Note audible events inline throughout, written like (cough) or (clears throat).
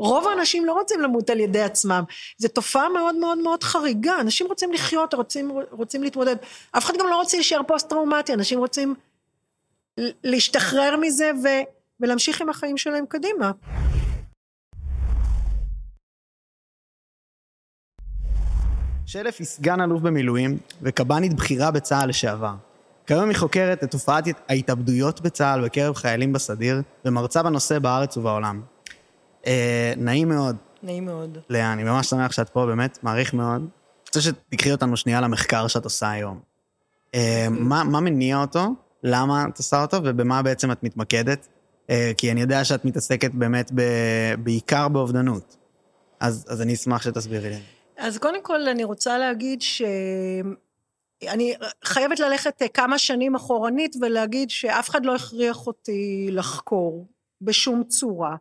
רוב האנשים לא רוצים למות על ידי עצמם. זו תופעה מאוד מאוד מאוד חריגה, אנשים רוצים לחיות, רוצים, רוצים להתמודד. אף אחד גם לא רוצה להישאר פוסט-טראומטי, אנשים רוצים להשתחרר מזה ו, ולהמשיך עם החיים שלהם קדימה. שלף היא סגן אלוף במילואים וקב"נית בכירה בצה"ל לשעבר. כיום היא חוקרת את תופעת ההתאבדויות בצה"ל בקרב חיילים בסדיר ומרצה בנושא בארץ ובעולם. אה, נעים מאוד. נעים מאוד. לאה, אני ממש שמח שאת פה, באמת, מעריך מאוד. אני רוצה שתקחי אותנו שנייה למחקר שאת עושה היום. אה, מה, מה מניע אותו? למה את עושה אותו? ובמה בעצם את מתמקדת? אה, כי אני יודע שאת מתעסקת באמת ב, בעיקר באובדנות. אז, אז אני אשמח שתסבירי לי. אז קודם כל אני רוצה להגיד ש... אני חייבת ללכת כמה שנים אחורנית ולהגיד שאף אחד לא הכריח אותי לחקור בשום צורה.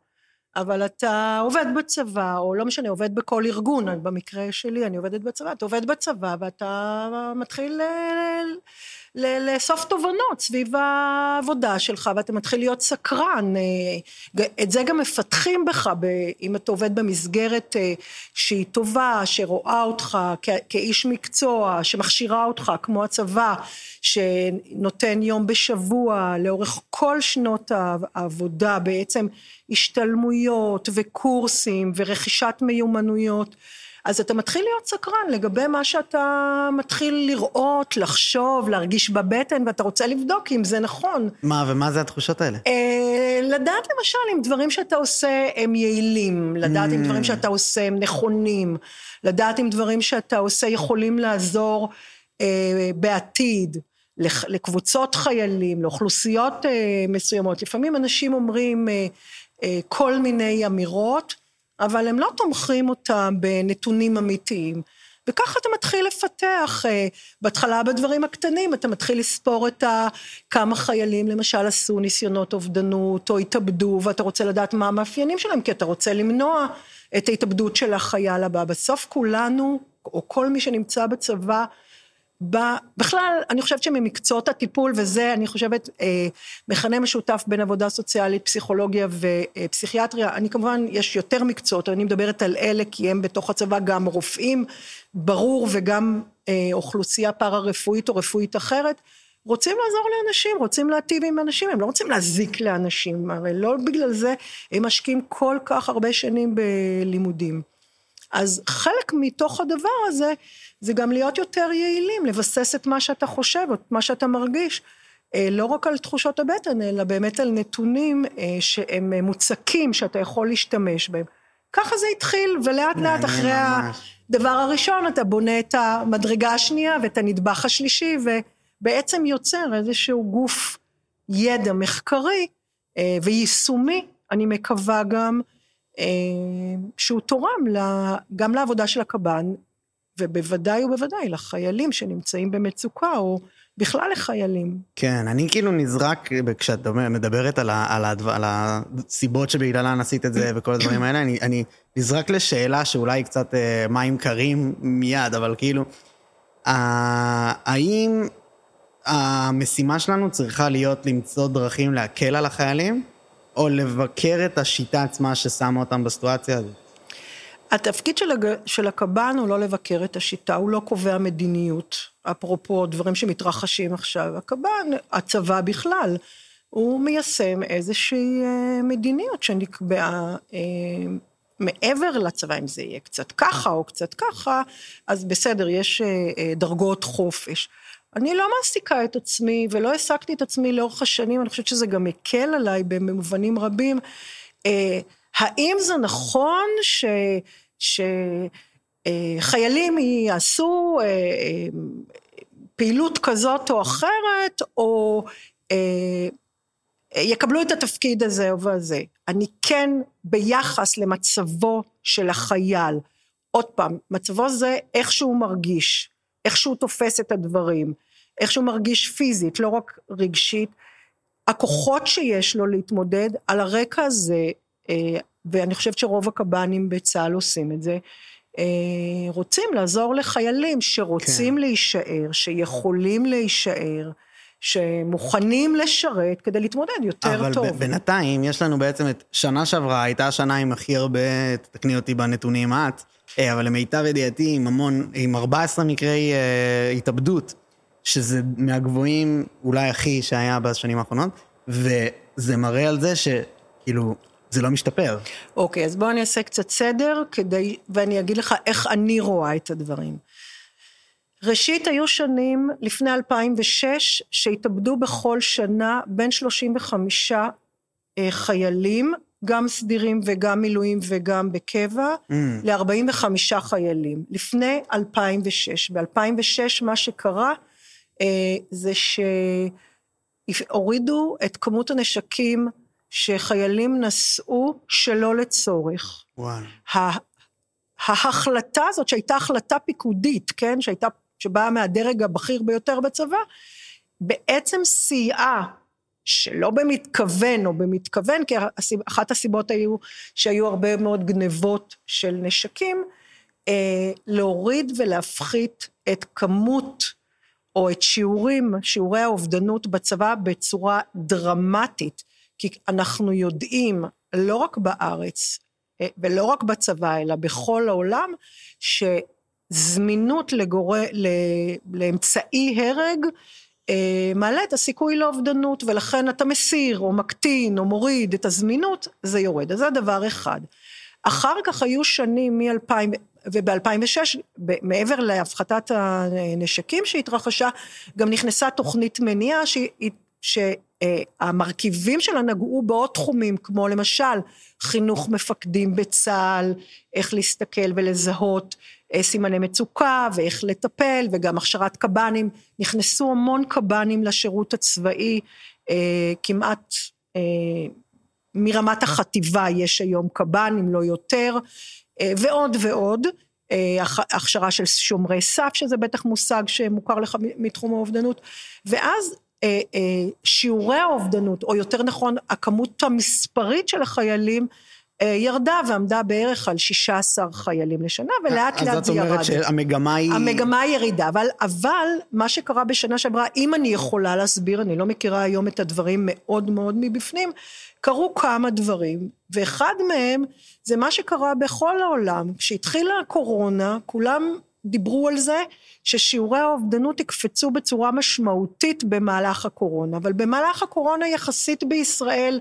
אבל אתה עובד בצבא, או לא משנה, עובד בכל ארגון, במקרה שלי אני עובדת בצבא, אתה עובד בצבא ואתה מתחיל לאסוף תובנות סביב העבודה שלך, ואתה מתחיל להיות סקרן. אה, את זה גם מפתחים בך, אם אתה עובד במסגרת אה, שהיא טובה, שרואה אותך כאיש מקצוע, שמכשירה אותך, כמו הצבא, שנותן יום בשבוע, לאורך כל שנות העבודה, בעצם השתלמויות וקורסים ורכישת מיומנויות. אז אתה מתחיל להיות סקרן לגבי מה שאתה מתחיל לראות, לחשוב, להרגיש בבטן, ואתה רוצה לבדוק אם זה נכון. מה, ומה זה התחושות האלה? אה, לדעת למשל אם דברים שאתה עושה הם יעילים, לדעת mm. אם דברים שאתה עושה הם נכונים, לדעת אם דברים שאתה עושה יכולים לעזור אה, בעתיד. לקבוצות חיילים, לאוכלוסיות אה, מסוימות. לפעמים אנשים אומרים אה, אה, כל מיני אמירות, אבל הם לא תומכים אותם בנתונים אמיתיים. וככה אתה מתחיל לפתח, אה, בהתחלה בדברים הקטנים, אתה מתחיל לספור את ה... כמה חיילים למשל עשו ניסיונות אובדנות או התאבדו, ואתה רוצה לדעת מה המאפיינים שלהם, כי אתה רוצה למנוע את ההתאבדות של החייל הבא. בסוף כולנו, או כל מי שנמצא בצבא, בכלל, אני חושבת שממקצועות הטיפול, וזה, אני חושבת, אה, מכנה משותף בין עבודה סוציאלית, פסיכולוגיה ופסיכיאטריה, אני כמובן, יש יותר מקצועות, אני מדברת על אלה, כי הם בתוך הצבא גם רופאים, ברור, וגם אה, אוכלוסייה פארה-רפואית או רפואית אחרת, רוצים לעזור לאנשים, רוצים להטיב עם אנשים, הם לא רוצים להזיק לאנשים, הרי לא בגלל זה הם משקיעים כל כך הרבה שנים בלימודים. אז חלק מתוך הדבר הזה, זה גם להיות יותר יעילים, לבסס את מה שאתה חושב, את מה שאתה מרגיש. אה, לא רק על תחושות הבטן, אלא באמת על נתונים אה, שהם מוצקים, שאתה יכול להשתמש בהם. ככה זה התחיל, ולאט לאט אחרי הדבר הראשון, אתה בונה את המדרגה השנייה ואת הנדבך השלישי, ובעצם יוצר איזשהו גוף ידע מחקרי אה, ויישומי, אני מקווה גם, שהוא תורם גם לעבודה של הקב"ן, ובוודאי ובוודאי לחיילים שנמצאים במצוקה, או בכלל לחיילים. כן, אני כאילו נזרק, כשאת מדברת על, ה, על, הדו, על הסיבות שבגללן עשית את זה וכל הדברים האלה, אני, אני נזרק לשאלה שאולי קצת אה, מים קרים מיד, אבל כאילו, אה, האם המשימה שלנו צריכה להיות למצוא דרכים להקל על החיילים, או לבקר את השיטה עצמה ששמה אותם בסיטואציה הזאת? התפקיד של, הג... של הקב"ן הוא לא לבקר את השיטה, הוא לא קובע מדיניות, אפרופו דברים שמתרחשים עכשיו. הקב"ן, הצבא בכלל, הוא מיישם איזושהי אה, מדיניות שנקבעה אה, מעבר לצבא, אם זה יהיה קצת ככה או קצת ככה, אז בסדר, יש אה, דרגות חופש. אני לא מעסיקה את עצמי ולא העסקתי את עצמי לאורך השנים, אני חושבת שזה גם מקל עליי במובנים רבים. האם זה נכון ש... שחיילים יעשו אה, אה, פעילות כזאת או אחרת, או אה, יקבלו את התפקיד הזה או הזה. אני כן ביחס למצבו של החייל, עוד פעם, מצבו זה איך שהוא מרגיש, איך שהוא תופס את הדברים, איך שהוא מרגיש פיזית, לא רק רגשית, הכוחות שיש לו להתמודד, על הרקע הזה ואני חושבת שרוב הקב"נים בצה"ל עושים את זה, אה, רוצים לעזור לחיילים שרוצים כן. להישאר, שיכולים להישאר, שמוכנים לשרת כדי להתמודד יותר אבל טוב. אבל בינתיים יש לנו בעצם את שנה שעברה, הייתה השנה עם הכי הרבה, תקני אותי בנתונים את, אה, אבל למיטב ידיעתי עם המון, עם 14 מקרי uh, התאבדות, שזה מהגבוהים אולי הכי שהיה בשנים האחרונות, וזה מראה על זה שכאילו, זה לא משתפר. אוקיי, אז בואו אני אעשה קצת סדר, כדי, ואני אגיד לך איך אני רואה את הדברים. ראשית, היו שנים לפני 2006 שהתאבדו בכל שנה בין 35 אה, חיילים, גם סדירים וגם מילואים וגם בקבע, mm. ל-45 חיילים. לפני 2006. ב-2006 מה שקרה אה, זה שהורידו את כמות הנשקים שחיילים נשאו שלא לצורך. וואו. ההחלטה הזאת, שהייתה החלטה פיקודית, כן, שהייתה שבאה מהדרג הבכיר ביותר בצבא, בעצם סייעה, שלא במתכוון או במתכוון, כי אחת הסיבות היו שהיו הרבה מאוד גנבות של נשקים, אה, להוריד ולהפחית את כמות או את שיעורים, שיעורי האובדנות בצבא בצורה דרמטית, כי אנחנו יודעים, לא רק בארץ, אה, ולא רק בצבא, אלא בכל העולם, ש... זמינות לגור... לאמצעי הרג אה, מעלה את הסיכוי לאובדנות, ולכן אתה מסיר או מקטין או מוריד את הזמינות, זה יורד. אז זה דבר אחד. אחר כך היו שנים מ-2000, וב-2006, מעבר להפחתת הנשקים שהתרחשה, גם נכנסה תוכנית מניעה שהמרכיבים שלה נגעו בעוד תחומים, כמו למשל חינוך מפקדים בצה"ל, איך להסתכל ולזהות אה, סימני מצוקה ואיך לטפל וגם הכשרת קב"נים, נכנסו המון קב"נים לשירות הצבאי, אה, כמעט אה, מרמת החטיבה יש היום קב"נים, לא יותר, ועוד ועוד. הכשרה של שומרי סף, שזה בטח מושג שמוכר לך מתחום האובדנות, ואז שיעורי האובדנות, או יותר נכון, הכמות המספרית של החיילים, אה, ירדה ועמדה בערך על 16 חיילים לשנה, ולאט לאט זה ירד. אז את אומרת שהמגמה היא... המגמה היא ירידה, אבל, אבל מה שקרה בשנה שעברה, אם אני יכולה להסביר, אני לא מכירה היום את הדברים מאוד מאוד מבפנים, קרו כמה דברים, ואחד מהם זה מה שקרה בכל העולם. כשהתחילה הקורונה, כולם דיברו על זה ששיעורי האובדנות יקפצו בצורה משמעותית במהלך הקורונה, אבל במהלך הקורונה יחסית בישראל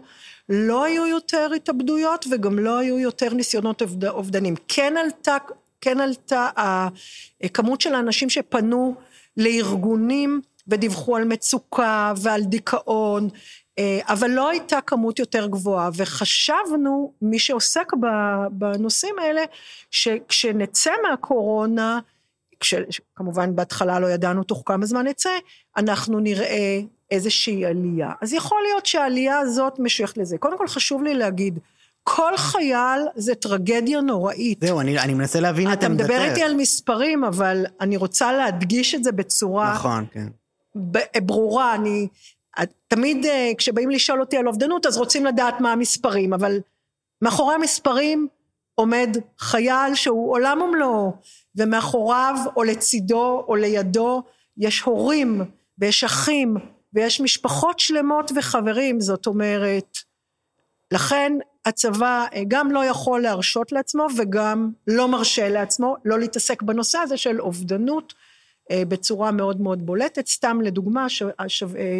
לא היו יותר התאבדויות וגם לא היו יותר ניסיונות אובדנים. כן עלתה, כן עלתה הכמות של האנשים שפנו לארגונים ודיווחו על מצוקה ועל דיכאון, אבל לא הייתה כמות יותר גבוהה, וחשבנו, מי שעוסק בנושאים האלה, שכשנצא מהקורונה, כמובן בהתחלה לא ידענו תוך כמה זמן נצא, אנחנו נראה איזושהי עלייה. אז יכול להיות שהעלייה הזאת משויכת לזה. קודם כל חשוב לי להגיד, כל חייל זה טרגדיה נוראית. זהו, אני, אני מנסה להבין את עמדתך. אתה מדבר איתי על מספרים, אבל אני רוצה להדגיש את זה בצורה... נכון, כן. ברורה, אני... תמיד אה, כשבאים לשאול אותי על אובדנות, אז רוצים לדעת מה המספרים, אבל מאחורי המספרים עומד חייל שהוא עולם ומלואו, ומאחוריו או לצידו או לידו יש הורים ויש אחים ויש משפחות שלמות וחברים, זאת אומרת, לכן הצבא אה, גם לא יכול להרשות לעצמו וגם לא מרשה לעצמו לא להתעסק בנושא הזה של אובדנות בצורה מאוד מאוד בולטת. סתם לדוגמה, אה,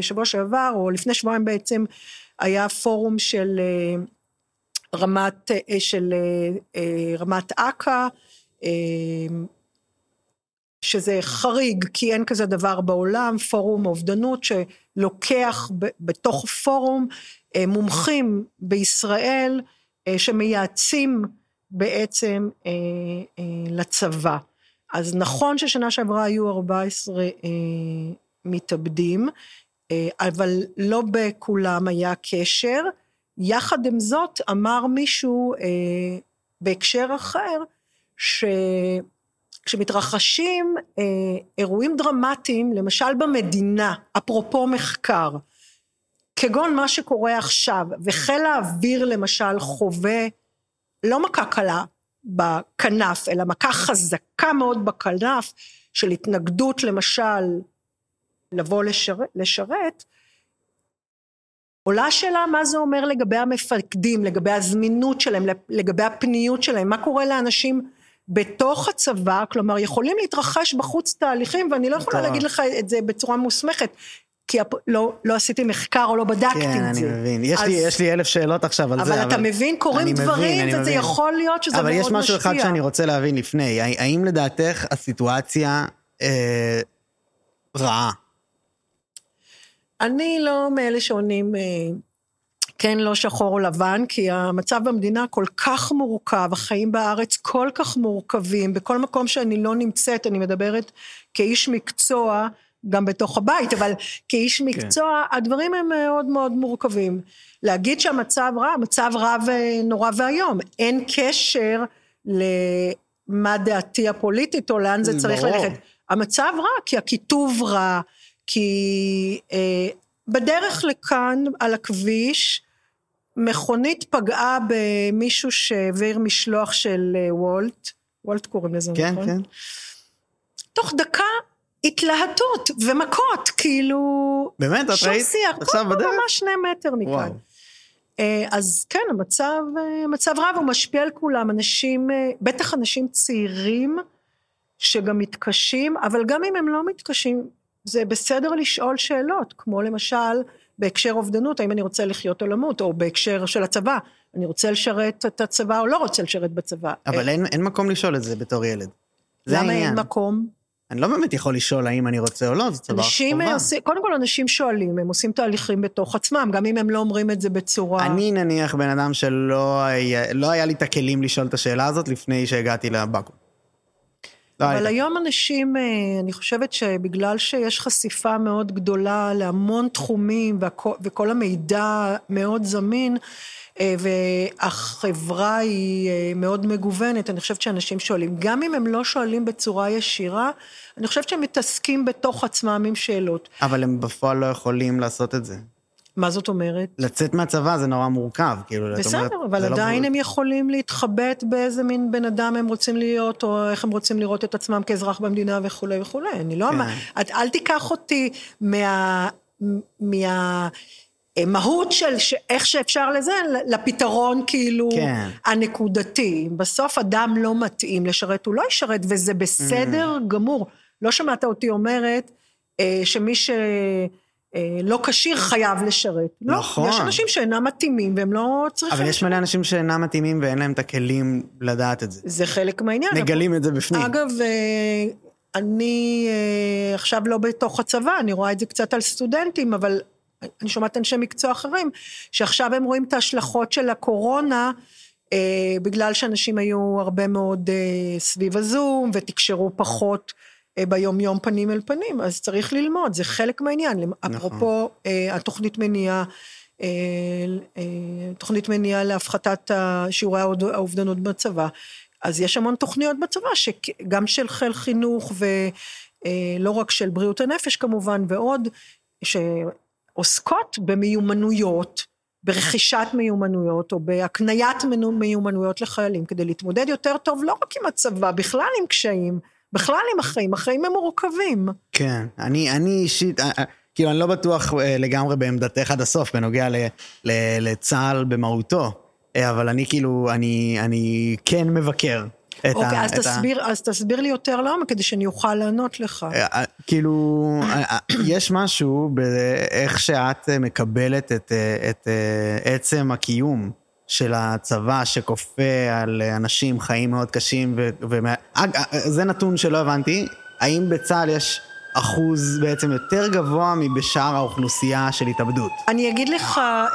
שבוע שעבר או לפני שבועיים בעצם היה פורום של רמת, של רמת אכ"א, שזה חריג, כי אין כזה דבר בעולם, פורום אובדנות שלוקח בתוך פורום אה, מומחים בישראל אה, שמייעצים בעצם אה, לצבא. אז נכון ששנה שעברה היו 14 מתאבדים, אבל לא בכולם היה קשר. יחד עם זאת, אמר מישהו בהקשר אחר, ש... כשמתרחשים אה, אירועים דרמטיים, למשל במדינה, אפרופו מחקר, כגון מה שקורה עכשיו, וחיל האוויר למשל חווה לא מכה קלה בכנף, אלא מכה חזקה מאוד בכנף של התנגדות למשל לבוא לשרת, לשרת, עולה השאלה מה זה אומר לגבי המפקדים, לגבי הזמינות שלהם, לגבי הפניות שלהם, מה קורה לאנשים בתוך הצבא, כלומר יכולים להתרחש בחוץ תהליכים ואני לא יכולה להגיד לך את זה בצורה מוסמכת, כי לא, לא עשיתי מחקר או לא בדקתי כן, את זה. כן, אני מבין. יש, אז... לי, יש לי אלף שאלות עכשיו על אבל זה. אבל אתה מבין, קורים דברים, וזה מבין. יכול להיות שזה מאוד משפיע. אבל יש משהו משפיע. אחד שאני רוצה להבין לפני. האם לדעתך הסיטואציה אה, רעה? אני לא מאלה שעונים אה, כן, לא שחור או לבן, כי המצב במדינה כל כך מורכב, החיים בארץ כל כך מורכבים, בכל מקום שאני לא נמצאת, אני מדברת כאיש מקצוע, גם בתוך הבית, אבל כאיש כן. מקצוע, כן. הדברים הם מאוד מאוד מורכבים. להגיד שהמצב רע, המצב רע ונורא ואיום. אין קשר למה דעתי הפוליטית או לאן זה צריך ברור. ללכת. המצב רע כי הכיתוב רע, כי אה, בדרך לכאן על הכביש, מכונית פגעה במישהו שהעביר משלוח של אה, וולט, וולט קוראים לזה, כן, נכון? כן, כן. תוך דקה התלהטות ומכות, כאילו... באמת, את ראית? שום שיח, עכשיו בדרך? ממש שני מטר מכאן. וואו. אה, אז כן, המצב, אה, המצב רב, הוא משפיע על כולם, אנשים, בטח אנשים צעירים, שגם מתקשים, אבל גם אם הם לא מתקשים, זה בסדר לשאול שאלות, כמו למשל, בהקשר אובדנות, האם אני רוצה לחיות או למות, או בהקשר של הצבא, אני רוצה לשרת את הצבא או לא רוצה לשרת בצבא. אבל אין, אין מקום לשאול את זה בתור ילד. למה אין מקום? אני לא באמת יכול לשאול האם אני רוצה או לא, זה דבר חובה. עושים, קודם כל אנשים שואלים, הם עושים תהליכים בתוך עצמם, גם אם הם לא אומרים את זה בצורה... אני נניח בן אדם שלא היה, לא היה לי את הכלים לשאול את השאלה הזאת לפני שהגעתי לבקו"ם. אבל היום אנשים, אה, אני חושבת שבגלל שיש חשיפה מאוד גדולה להמון תחומים וכל המידע מאוד זמין, אה, והחברה היא אה, מאוד מגוונת, אני חושבת שאנשים שואלים. גם אם הם לא שואלים בצורה ישירה, אני חושבת שהם מתעסקים בתוך עצמם עם שאלות. אבל הם בפועל לא יכולים לעשות את זה. מה זאת אומרת? לצאת מהצבא זה נורא מורכב, כאילו, בסדר, אומרת, אבל לא עדיין לא... הם יכולים להתחבט באיזה מין בן אדם הם רוצים להיות, או איך הם רוצים לראות את עצמם כאזרח במדינה וכולי וכולי. אני לא... כן. את, אל תיקח אותי מה... מה... מהות של ש... איך שאפשר לזה, לפתרון כאילו כן. הנקודתי. בסוף אדם לא מתאים לשרת, הוא לא ישרת, וזה בסדר mm. גמור. לא שמעת אותי אומרת אה, שמי ש... אה, לא כשיר חייב לשרת. לא, נכון. לא, יש אנשים שאינם מתאימים והם לא צריכים... אבל יש מלא אנשים שאינם מתאימים ואין להם את הכלים לדעת את זה. זה חלק מהעניין. מגלים את זה בפנים. אגב, אה, אני אה, עכשיו לא בתוך הצבא, אני רואה את זה קצת על סטודנטים, אבל אני שומעת אנשי מקצוע אחרים, שעכשיו הם רואים את ההשלכות של הקורונה, בגלל שאנשים היו הרבה מאוד סביב הזום ותקשרו פחות. אה, ביום יום פנים אל פנים, אז צריך ללמוד, זה חלק מהעניין. נכון. אפרופו אה, התוכנית מניעה, אה, תוכנית מניעה להפחתת שיעורי האובדנות בצבא, אז יש המון תוכניות בצבא, גם של חיל חינוך ולא רק של בריאות הנפש כמובן, ועוד, שעוסקות במיומנויות, ברכישת מיומנויות או בהקניית מיומנויות לחיילים, כדי להתמודד יותר טוב לא רק עם הצבא, בכלל עם קשיים. בכלל עם החיים, החיים הם מורכבים. כן, אני, אני אישית, אה, אה, כאילו אני לא בטוח אה, לגמרי בעמדתך עד הסוף בנוגע ל, ל, לצה"ל במהותו, אבל אני כאילו, אני, אני כן מבקר. את אוקיי, ה, אז, תסביר, ה... אז תסביר לי יותר לעומק כדי שאני אוכל לענות לך. כאילו, יש משהו באיך שאת מקבלת את, את עצם הקיום של הצבא שכופה על אנשים חיים מאוד קשים, ו... ו... זה נתון שלא הבנתי, האם בצה"ל יש אחוז בעצם יותר גבוה מבשאר האוכלוסייה של התאבדות? אני אגיד לך אה,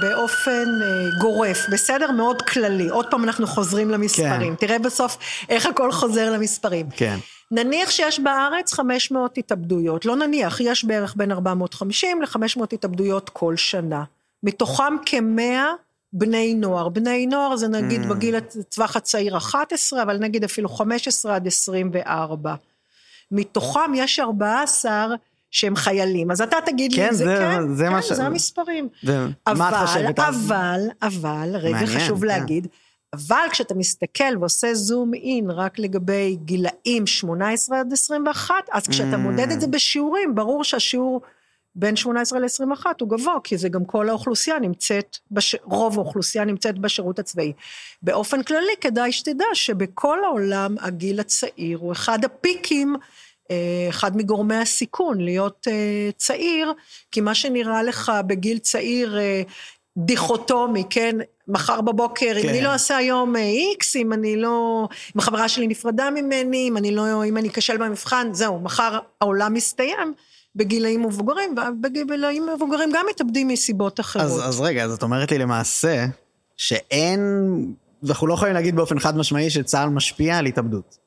באופן אה, גורף, בסדר? מאוד כללי. עוד פעם אנחנו חוזרים למספרים. כן. תראה בסוף איך הכל חוזר למספרים. כן. נניח שיש בארץ 500 התאבדויות, לא נניח, יש בערך בין 450 ל-500 התאבדויות כל שנה. מתוכם כמאה בני נוער. בני נוער זה נגיד mm. בגיל הטווח הצעיר 11, אבל נגיד אפילו 15 עד 24. מתוכם יש 14 שהם חיילים. אז אתה תגיד כן, לי, זה, זה כן, זה, כן, מה ש... זה המספרים. את חושבת אז? אבל, אבל, רגע, מעניין, חשוב כן. להגיד, אבל כשאתה מסתכל ועושה זום אין רק לגבי גילאים 18 עד 21, אז כשאתה Mm. מודד את זה בשיעורים, ברור שהשיעור בין 18 ל-21 הוא גבוה, כי זה גם כל האוכלוסייה נמצאת, בש... רוב האוכלוסייה נמצאת בשירות הצבאי. באופן כללי, כדאי שתדע שבכל העולם הגיל הצעיר הוא אחד הפיקים, אה, אחד מגורמי הסיכון, להיות אה, צעיר, כי מה שנראה לך בגיל צעיר אה, דיכוטומי, כן? מחר בבוקר, אם כן. אני לא אעשה היום איקס, אם אני לא... אם החברה שלי נפרדה ממני, אם אני לא... אם אני אכשל במבחן, זהו, מחר העולם מסתיים. בגילאים מבוגרים, ובגילאים מבוגרים גם מתאבדים מסיבות אחרות. אז, אז רגע, אז את אומרת לי למעשה, שאין, אנחנו לא יכולים להגיד באופן חד משמעי שצה"ל משפיע על התאבדות.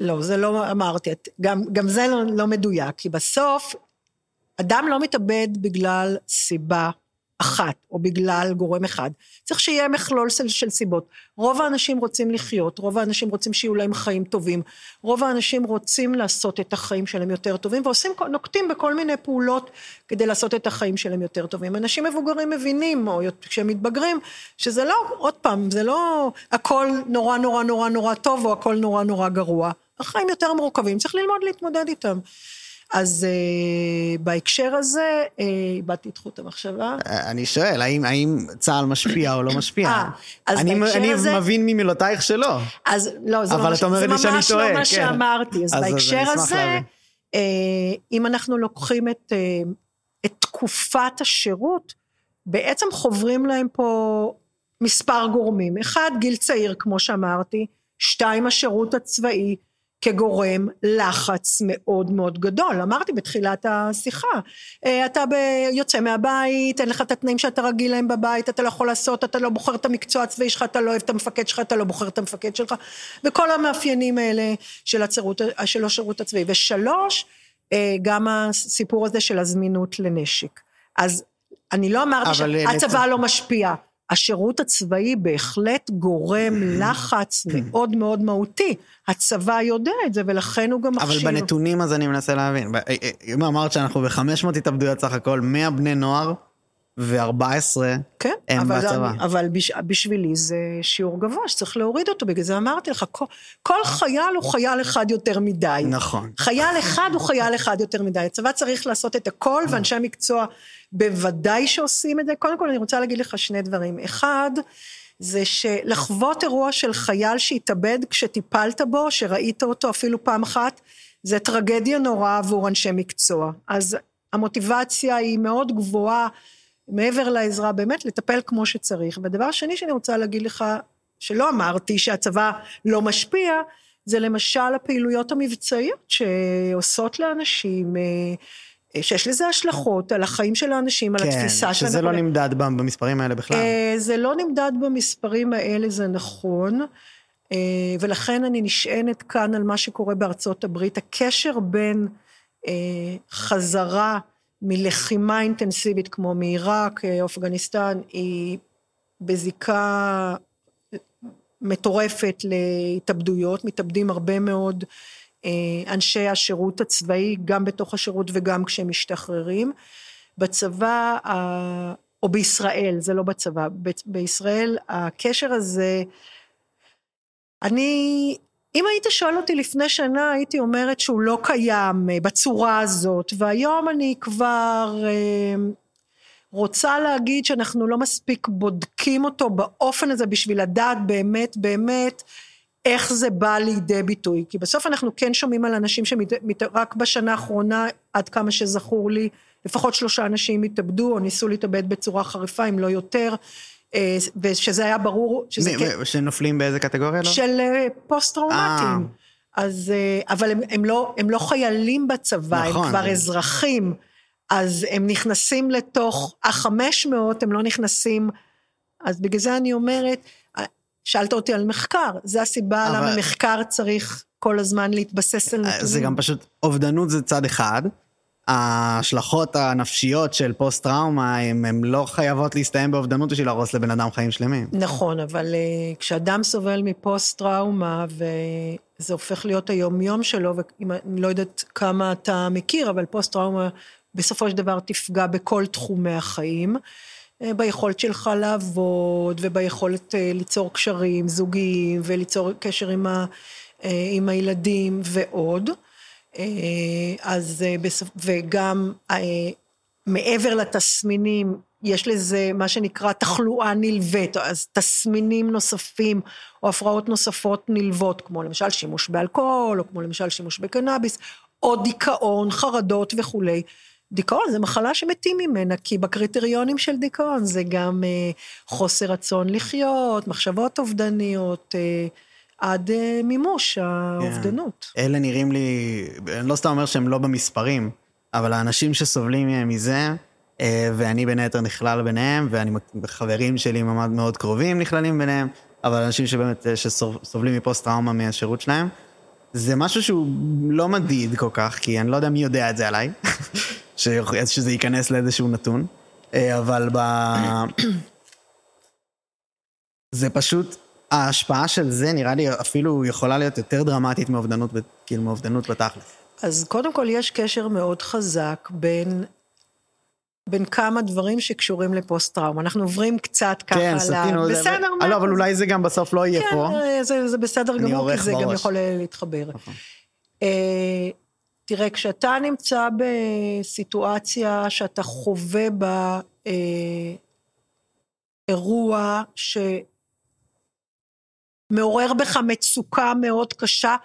לא, זה לא אמרתי, גם, גם זה לא, לא מדויק, כי בסוף אדם לא מתאבד בגלל סיבה אחת, או בגלל גורם אחד. צריך שיהיה מכלול של, של סיבות. רוב האנשים רוצים לחיות, רוב האנשים רוצים שיהיו להם חיים טובים, רוב האנשים רוצים לעשות את החיים שלהם יותר טובים, ועושים, נוקטים בכל מיני פעולות כדי לעשות את החיים שלהם יותר טובים. אנשים מבוגרים מבינים, או כשהם מתבגרים, שזה לא, עוד פעם, זה לא הכל נורא נורא נורא נורא טוב, או הכל נורא נורא גרוע. החיים יותר מורכבים, צריך ללמוד להתמודד איתם. אז אה, בהקשר הזה, אה, איבדתי את חוט המחשבה. אה, אני שואל, האם, האם צה"ל משפיע או לא משפיע? אה, אז אני, בהקשר אני הזה- מבין ממילותייך שלא. אז לא, זה אבל ממש, זה ממש טועה, לא מה כן. שאמרתי. אז, אז- אז בהקשר אני אשמח הזה. אה, אם אנחנו לוקחים את, אה, את תקופת השירות, בעצם חוברים להם פה מספר גורמים. אחד, גיל צעיר, כמו שאמרתי. שתיים, השירות הצבאי. כגורם לחץ מאוד מאוד גדול. אמרתי בתחילת השיחה, אה, אתה ב- יוצא מהבית, אין לך את התנאים שאתה רגיל להם בבית, אתה לא יכול לעשות, אתה לא בוחר את המקצוע הצבאי שלך, אתה לא אוהב את המפקד שלך, אתה לא בוחר את המפקד שלך, וכל המאפיינים האלה של, הצירות, של השירות הצבאי. ושלוש, אה, גם הסיפור הזה של הזמינות לנשק. אז אני לא אמרתי אה, שהצבא לצ- לא משפיע. השירות הצבאי בהחלט גורם (clears throat) לחץ מאוד מאוד מהותי. הצבא יודע את זה, ולכן הוא גם אבל מכשיר. בנתונים אז אני מנסה להבין. ב- אה, אה, אם אמרת שאנחנו ב-500 התאבדויות סך הכל, 100 בני נוער ו-14 כן, הם אבל, בצבא. אני, אבל בש, בשבילי זה שיעור גבוה שצריך להוריד אותו, בגלל זה אמרתי לך, כל, כל חייל הוא חייל אחד יותר מדי. נכון. חייל אחד הוא חייל אחד יותר מדי. הצבא צריך לעשות את הכל, ואנשי מקצוע בוודאי שעושים את זה. קודם כל, אני רוצה להגיד לך שני דברים. אחד, זה שלחוות אירוע של חייל שהתאבד כשטיפלת בו, שראית אותו אפילו פעם אחת, זה טרגדיה נוראה עבור אנשי מקצוע. אז המוטיבציה היא מאוד גבוהה, מעבר לעזרה, באמת לטפל כמו שצריך. ודבר שני שאני רוצה להגיד לך, שלא אמרתי שהצבא לא משפיע, זה למשל הפעילויות המבצעיות שעושות לאנשים, אה, שיש לזה השלכות על החיים של האנשים, על התפיסה כן, שלנו. שזה לא נמדד במספרים האלה בכלל. אה, זה לא נמדד במספרים האלה, זה נכון, אה, ולכן אני נשענת כאן על מה שקורה בארצות הברית. הקשר בין חזרה מלחימה אינטנסיבית כמו מעיראק, אה, אפגניסטן, היא בזיקה מטורפת להתאבדויות, מתאבדים הרבה מאוד אה, אנשי השירות הצבאי, גם בתוך השירות וגם כשהם משתחררים. בצבא, או בישראל, זה לא בצבא, בישראל הקשר הזה, אני, אם היית שואל אותי לפני שנה, הייתי אומרת שהוא לא קיים אה, בצורה הזאת, והיום אני כבר אה, רוצה להגיד שאנחנו לא מספיק בודקים אותו באופן הזה בשביל לדעת באמת, באמת, איך זה בא לידי ביטוי. כי בסוף אנחנו כן שומעים על אנשים שרק בשנה האחרונה, עד כמה שזכור לי, לפחות שלושה אנשים התאבדו או ניסו להתאבד בצורה חריפה, אם לא יותר, ושזה היה ברור שזה כן... שנופלים באיזה קטגוריה? לא? של אה, פוסט-טראומטיים. אז, אה, אבל הם, הם, לא, הם לא חיילים בצבא, נכון. הם כבר אזרחים, אז הם נכנסים לתוך החמש מאות, הם לא נכנסים, אז בגלל זה אני אומרת, אה, שאלת אותי על מחקר, זה הסיבה אבל- למה מחקר צריך כל הזמן להתבסס על נתונים. זה גם פשוט, אובדנות זה צד אחד. ההשלכות הנפשיות של פוסט-טראומה, הן לא חייבות להסתיים באובדנות בשביל להרוס לבן אדם חיים שלמים. נכון, אבל uh, כשאדם סובל מפוסט-טראומה, וזה הופך להיות היומיום שלו, ואני לא יודעת כמה אתה מכיר, אבל פוסט-טראומה בסופו של דבר תפגע בכל תחומי החיים. אה, ביכולת שלך לעבוד, וביכולת אה, ליצור קשרים זוגיים, וליצור קשר עם, ה, עם הילדים ועוד. אה, אז אה, וגם אה, מעבר לתסמינים, יש לזה מה שנקרא תחלואה נלווית, אז תסמינים נוספים או הפרעות נוספות נלוות, כמו למשל שימוש באלכוהול, או כמו למשל שימוש בקנאביס, או דיכאון, חרדות וכולי. דיכאון זה מחלה שמתים ממנה, כי בקריטריונים של דיכאון זה גם אה, חוסר רצון לחיות, מחשבות אובדניות, אה, עד אה, מימוש האובדנות. אלה נראים לי, אני לא סתם אומר שהם לא במספרים, אבל האנשים שסובלים מזה, אה, ואני בין היתר נכלל ביניהם, ואני, חברים שלי ממש מאוד קרובים נכללים ביניהם, אבל אנשים שבאמת, אה, שסובלים מפוסט טראומה מהשירות שלהם, זה משהו שהוא לא מדיד כל כך, כי אני לא יודע מי יודע את זה עליי, (laughs) ש- שזה ייכנס לאיזשהו נתון, אבל ב... (coughs) זה פשוט, ההשפעה של זה נראה לי אפילו יכולה להיות יותר דרמטית מאובדנות, כאילו מאובדנות בתכלס. אז קודם כל יש קשר מאוד חזק בין, בין כמה דברים שקשורים לפוסט-טראומה. אנחנו עוברים קצת ככה כן, ל... סטינו, זה- בסדר, אבל- מאה לא, אבל. אולי זה גם בסוף לא יהיה פה. כן, זה, זה בסדר גמור, כי זה גם בראש. יכול להתחבר. נכון. אה, תראה, כשאתה נמצא בסיטואציה שאתה חווה בה אה, אירוע שמעורר בך מצוקה מאוד קשה,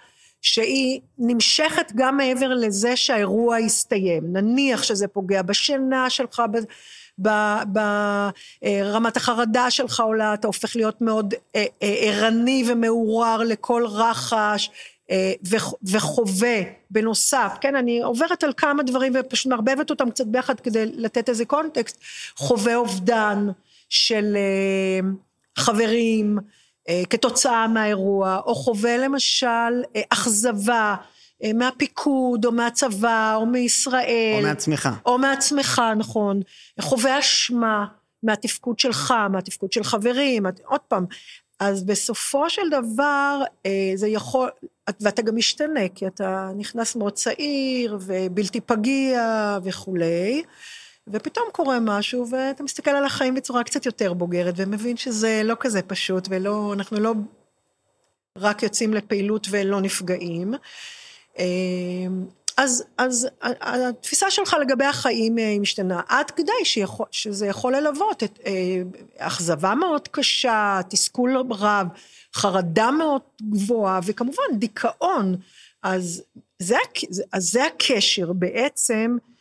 שהיא נמשכת גם מעבר לזה שהאירוע יסתיים. נניח שזה פוגע בשינה שלך, ברמת החרדה שלך עולה, אתה הופך להיות מאוד אה, אה, ערני ומעורר לכל רחש. אה, וח- וחווה בנוסף, כן, אני עוברת על כמה דברים ופשוט מערבבת אותם קצת ביחד כדי לתת איזה קונטקסט, חווה אובדן של אה, חברים אה, כתוצאה מהאירוע, או חווה למשל אה, אכזבה אה, מהפיקוד, או מהצבא, או מישראל. או מעצמך. או מעצמך, נכון. חווה אשמה מהתפקוד שלך, מהתפקוד של חברים, עוד פעם. אז בסופו של דבר אה, זה יכול, ואתה גם משתנה, כי אתה נכנס מאוד צעיר ובלתי פגיע וכולי, ופתאום קורה משהו ואתה מסתכל על החיים בצורה קצת יותר בוגרת ומבין שזה לא כזה פשוט ולא, אנחנו לא רק יוצאים לפעילות ולא נפגעים. אה, אז, אז התפיסה שלך לגבי החיים היא משתנה, עד כדי שיכול, שזה יכול ללוות את אה, אכזבה מאוד קשה, תסכול רב, חרדה מאוד גבוהה, וכמובן דיכאון. אז זה, אז זה הקשר בעצם, אה,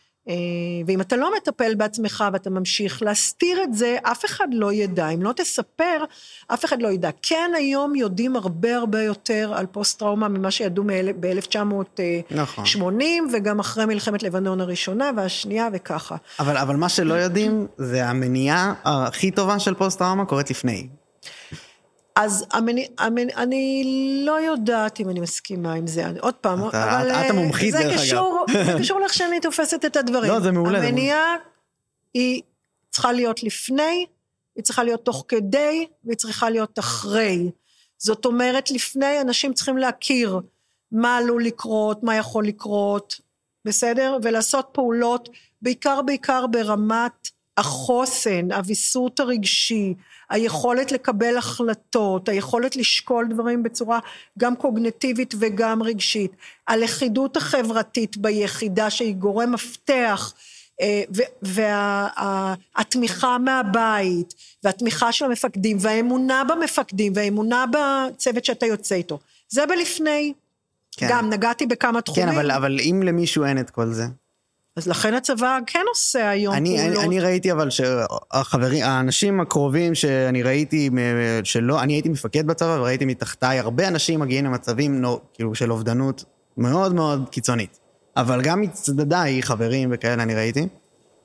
ואם אתה לא מטפל בעצמך ואתה ממשיך להסתיר את זה, אף אחד לא ידע. אם לא תספר, אף אחד לא ידע. כן, היום יודעים הרבה הרבה יותר על פוסט-טראומה ממה שידעו ב-1980, נכון. וגם אחרי מלחמת לבנון הראשונה והשנייה וככה. אבל, אבל מה שלא יודעים, זה המניעה הכי טובה של פוסט-טראומה קורית לפני. אז המני, המני, אני לא יודעת אם אני מסכימה עם זה, עוד פעם, אתה, אבל את המומחית זה דרך קשור, אגב. זה (laughs) קשור לאיך שאני תופסת את הדברים. לא, זה מעולה. המניעה היא צריכה להיות לפני, היא צריכה להיות תוך כדי, והיא צריכה להיות אחרי. זאת אומרת, לפני אנשים צריכים להכיר מה עלול לקרות, מה יכול לקרות, בסדר? ולעשות פעולות, בעיקר בעיקר ברמת החוסן, הוויסות הרגשי, היכולת לקבל החלטות, היכולת לשקול דברים בצורה גם קוגנטיבית וגם רגשית, הלכידות החברתית ביחידה שהיא גורם מפתח, והתמיכה מהבית, והתמיכה של המפקדים, והאמונה במפקדים, והאמונה בצוות שאתה יוצא איתו. זה בלפני. כן. גם נגעתי בכמה תחומים. כן, אבל, אבל אם למישהו אין את כל זה. אז לכן הצבא כן עושה היום אני, פעולות. אני, אני ראיתי אבל שהחברים, האנשים הקרובים שאני ראיתי, שלא, אני הייתי מפקד בצבא וראיתי מתחתיי הרבה אנשים מגיעים למצבים נו, כאילו של אובדנות מאוד מאוד קיצונית. אבל גם מצדדיי, חברים וכאלה אני ראיתי,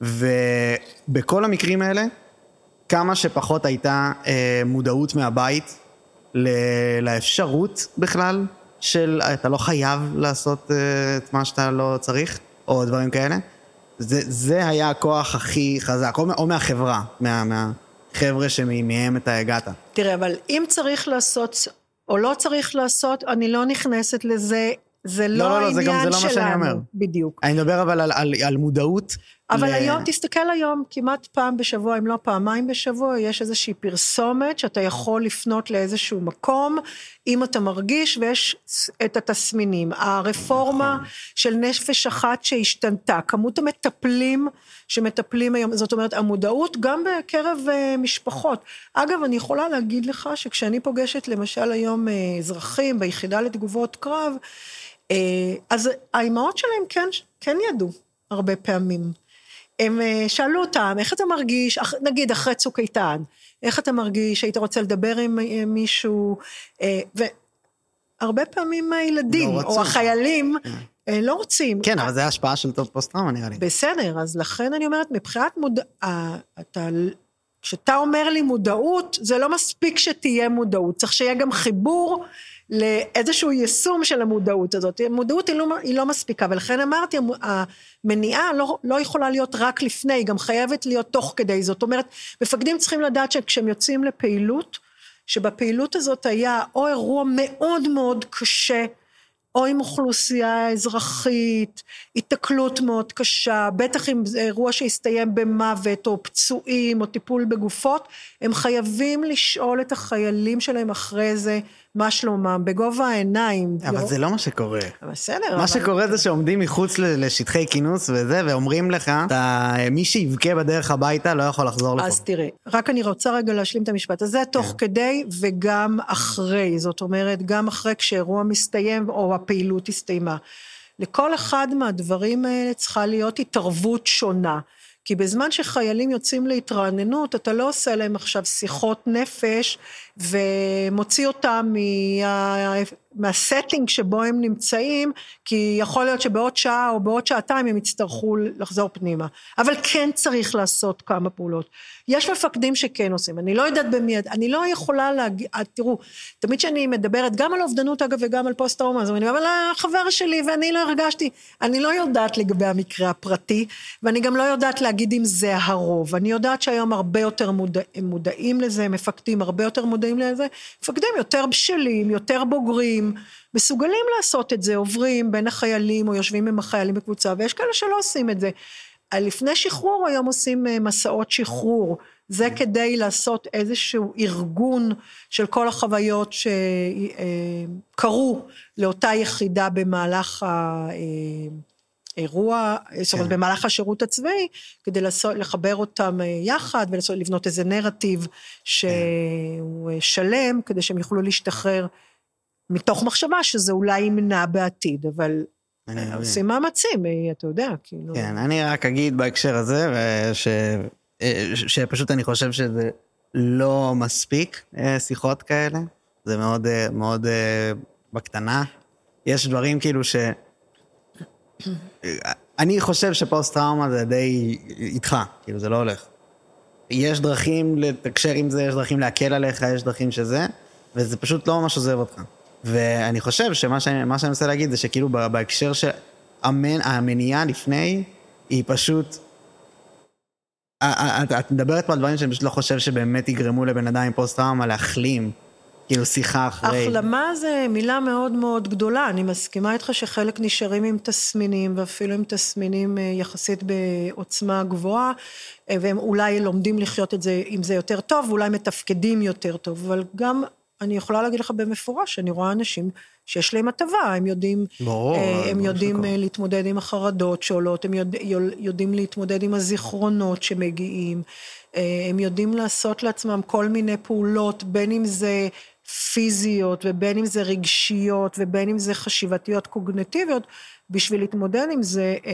ובכל המקרים האלה, כמה שפחות הייתה אה, מודעות מהבית ל- לאפשרות בכלל של אתה לא חייב לעשות אה, את מה שאתה לא צריך. או דברים כאלה. זה, זה היה הכוח הכי חזק, או, או מהחברה, מה, מהחבר'ה שמהם אתה הגעת. תראה, אבל אם צריך לעשות, או לא צריך לעשות, אני לא נכנסת לזה, זה לא, לא, לא, העניין זה גם, זה לא שלנו. מה שאני אומר. בדיוק. אני מדבר אבל על, על, על מודעות אבל ל- היום, תסתכל היום, כמעט פעם בשבוע, אם לא פעמיים בשבוע, יש איזושהי פרסומת שאתה יכול לפנות לאיזשהו מקום, אם אתה מרגיש, ויש את התסמינים. הרפורמה נכון. של נפש אחת שהשתנתה, כמות המטפלים שמטפלים היום, זאת אומרת, המודעות גם בקרב אה, משפחות. אגב, אני יכולה להגיד לך שכשאני פוגשת למשל היום אה, אזרחים ביחידה לתגובות קרב, אה, אז האימהות שלהם כן, כן ידעו הרבה פעמים. הם אה, שאלו אותם, איך אתה מרגיש, נגיד אחרי צוק איתן, איך אתה מרגיש, היית רוצה לדבר עם מישהו, אה, והרבה פעמים הילדים, לא. או החיילים, אה, לא רוצים. כן, אבל זה השפעה של טוב פוסט-טראומה נראה לי. בסדר, אז לכן אני אומרת, מבחינת מודע... אתה... כשאתה אומר לי מודעות, זה לא מספיק שתהיה מודעות, צריך שיהיה גם חיבור לאיזשהו יישום של המודעות הזאת. מודעות היא לא, היא לא מספיקה, ולכן אמרתי, המניעה לא, לא יכולה להיות רק לפני, היא גם חייבת להיות תוך כדי. זאת אומרת, מפקדים צריכים לדעת שכשהם יוצאים לפעילות, שבפעילות הזאת היה או אירוע מאוד מאוד קשה, או עם אוכלוסייה אזרחית, התקלות מאוד קשה, בטח אם זה אירוע שהסתיים במוות, או פצועים, או טיפול בגופות, הם חייבים לשאול את החיילים שלהם אחרי זה מה שלומם, בגובה העיניים. אבל זה לא מה שקורה. בסדר, מה שקורה זה שעומדים מחוץ לשטחי כינוס וזה, ואומרים לך, "אתה- מי שיבכה בדרך הביתה לא יכול לחזור לפה. אז תראה, רק אני רוצה רגע להשלים את המשפט הזה, תוך כן. כדי וגם אחרי, זאת אומרת, גם אחרי כשאירוע מסתיים או הפעילות הסתיימה. לכל אחד מהדברים האלה צריכה להיות התערבות שונה. כי בזמן שחיילים יוצאים להתרעננות, אתה לא עושה להם עכשיו שיחות נפש ומוציא אותם מה... מהסטינג שבו הם נמצאים, כי יכול להיות שבעוד שעה או בעוד שעתיים הם יצטרכו לחזור פנימה. אבל כן צריך לעשות כמה פעולות. יש מפקדים שכן עושים, אני לא יודעת במי, אני לא יכולה להגיד, תראו, תמיד כשאני מדברת גם על אובדנות אגב וגם על פוסט טראומה, אז אני אומרת, אבל החבר שלי ואני לא הרגשתי, אני לא יודעת לגבי המקרה הפרטי, ואני גם לא יודעת להגיד אם זה הרוב. אני יודעת שהיום הרבה יותר מודע, מודעים לזה, מפקדים הרבה יותר מודעים לזה, מפקדים יותר בשלים, יותר בוגרים, מסוגלים לעשות את זה, עוברים בין החיילים או יושבים עם החיילים בקבוצה, ויש כאלה שלא עושים את זה. לפני שחרור היום עושים אה, מסעות שחרור, זה כדי לעשות איזשהו ארגון של כל החוויות שקרו לאותה יחידה במהלך האירוע, זאת אומרת כן. במהלך השירות הצבאי, כדי לעשות, לחבר אותם אה, יחד ולבנות איזה נרטיב שהוא אה, שלם, כדי שהם יוכלו להשתחרר מתוך מחשבה שזה אולי ימנע בעתיד, אבל. עושים מאמצים, אה, אתה יודע, כאילו... כן, אני רק אגיד בהקשר הזה, וש... אה, ש- שפשוט אני חושב שזה לא מספיק אה, שיחות כאלה, זה מאוד, אה, מאוד אה, בקטנה. יש דברים כאילו ש... אני חושב שפוסט טראומה זה די איתך, כאילו זה לא הולך. יש דרכים לתקשר עם זה, יש דרכים להקל עליך, יש דרכים שזה, וזה פשוט לא ממש עוזב אותך. ואני חושב שמה שאני, שאני מנסה להגיד זה שכאילו בהקשר שהמניעה לפני היא פשוט... את, את מדברת פה על דברים שאני פשוט לא חושב שבאמת יגרמו לבן אדם עם פוסט טראומה להחלים. כאילו שיחה אחרי. החלמה זה מילה מאוד מאוד גדולה, אני מסכימה איתך שחלק נשארים עם תסמינים, ואפילו עם תסמינים אה, יחסית בעוצמה גבוהה, אה, והם אולי לומדים לחיות את זה, עם זה יותר טוב, ואולי מתפקדים יותר טוב, אבל גם, אני יכולה להגיד לך במפורש, אני רואה אנשים שיש להם הטבה, הם יודעים, ברור, אה, הם ברור יודעים שכל. אה, להתמודד עם החרדות שעולות, הם יודע, יודעים להתמודד עם הזיכרונות שמגיעים, אה, הם יודעים לעשות לעצמם כל מיני פעולות, בין אם זה פיזיות ובין אם זה רגשיות ובין אם זה חשיבתיות קוגנטיביות, בשביל להתמודד עם זה אה,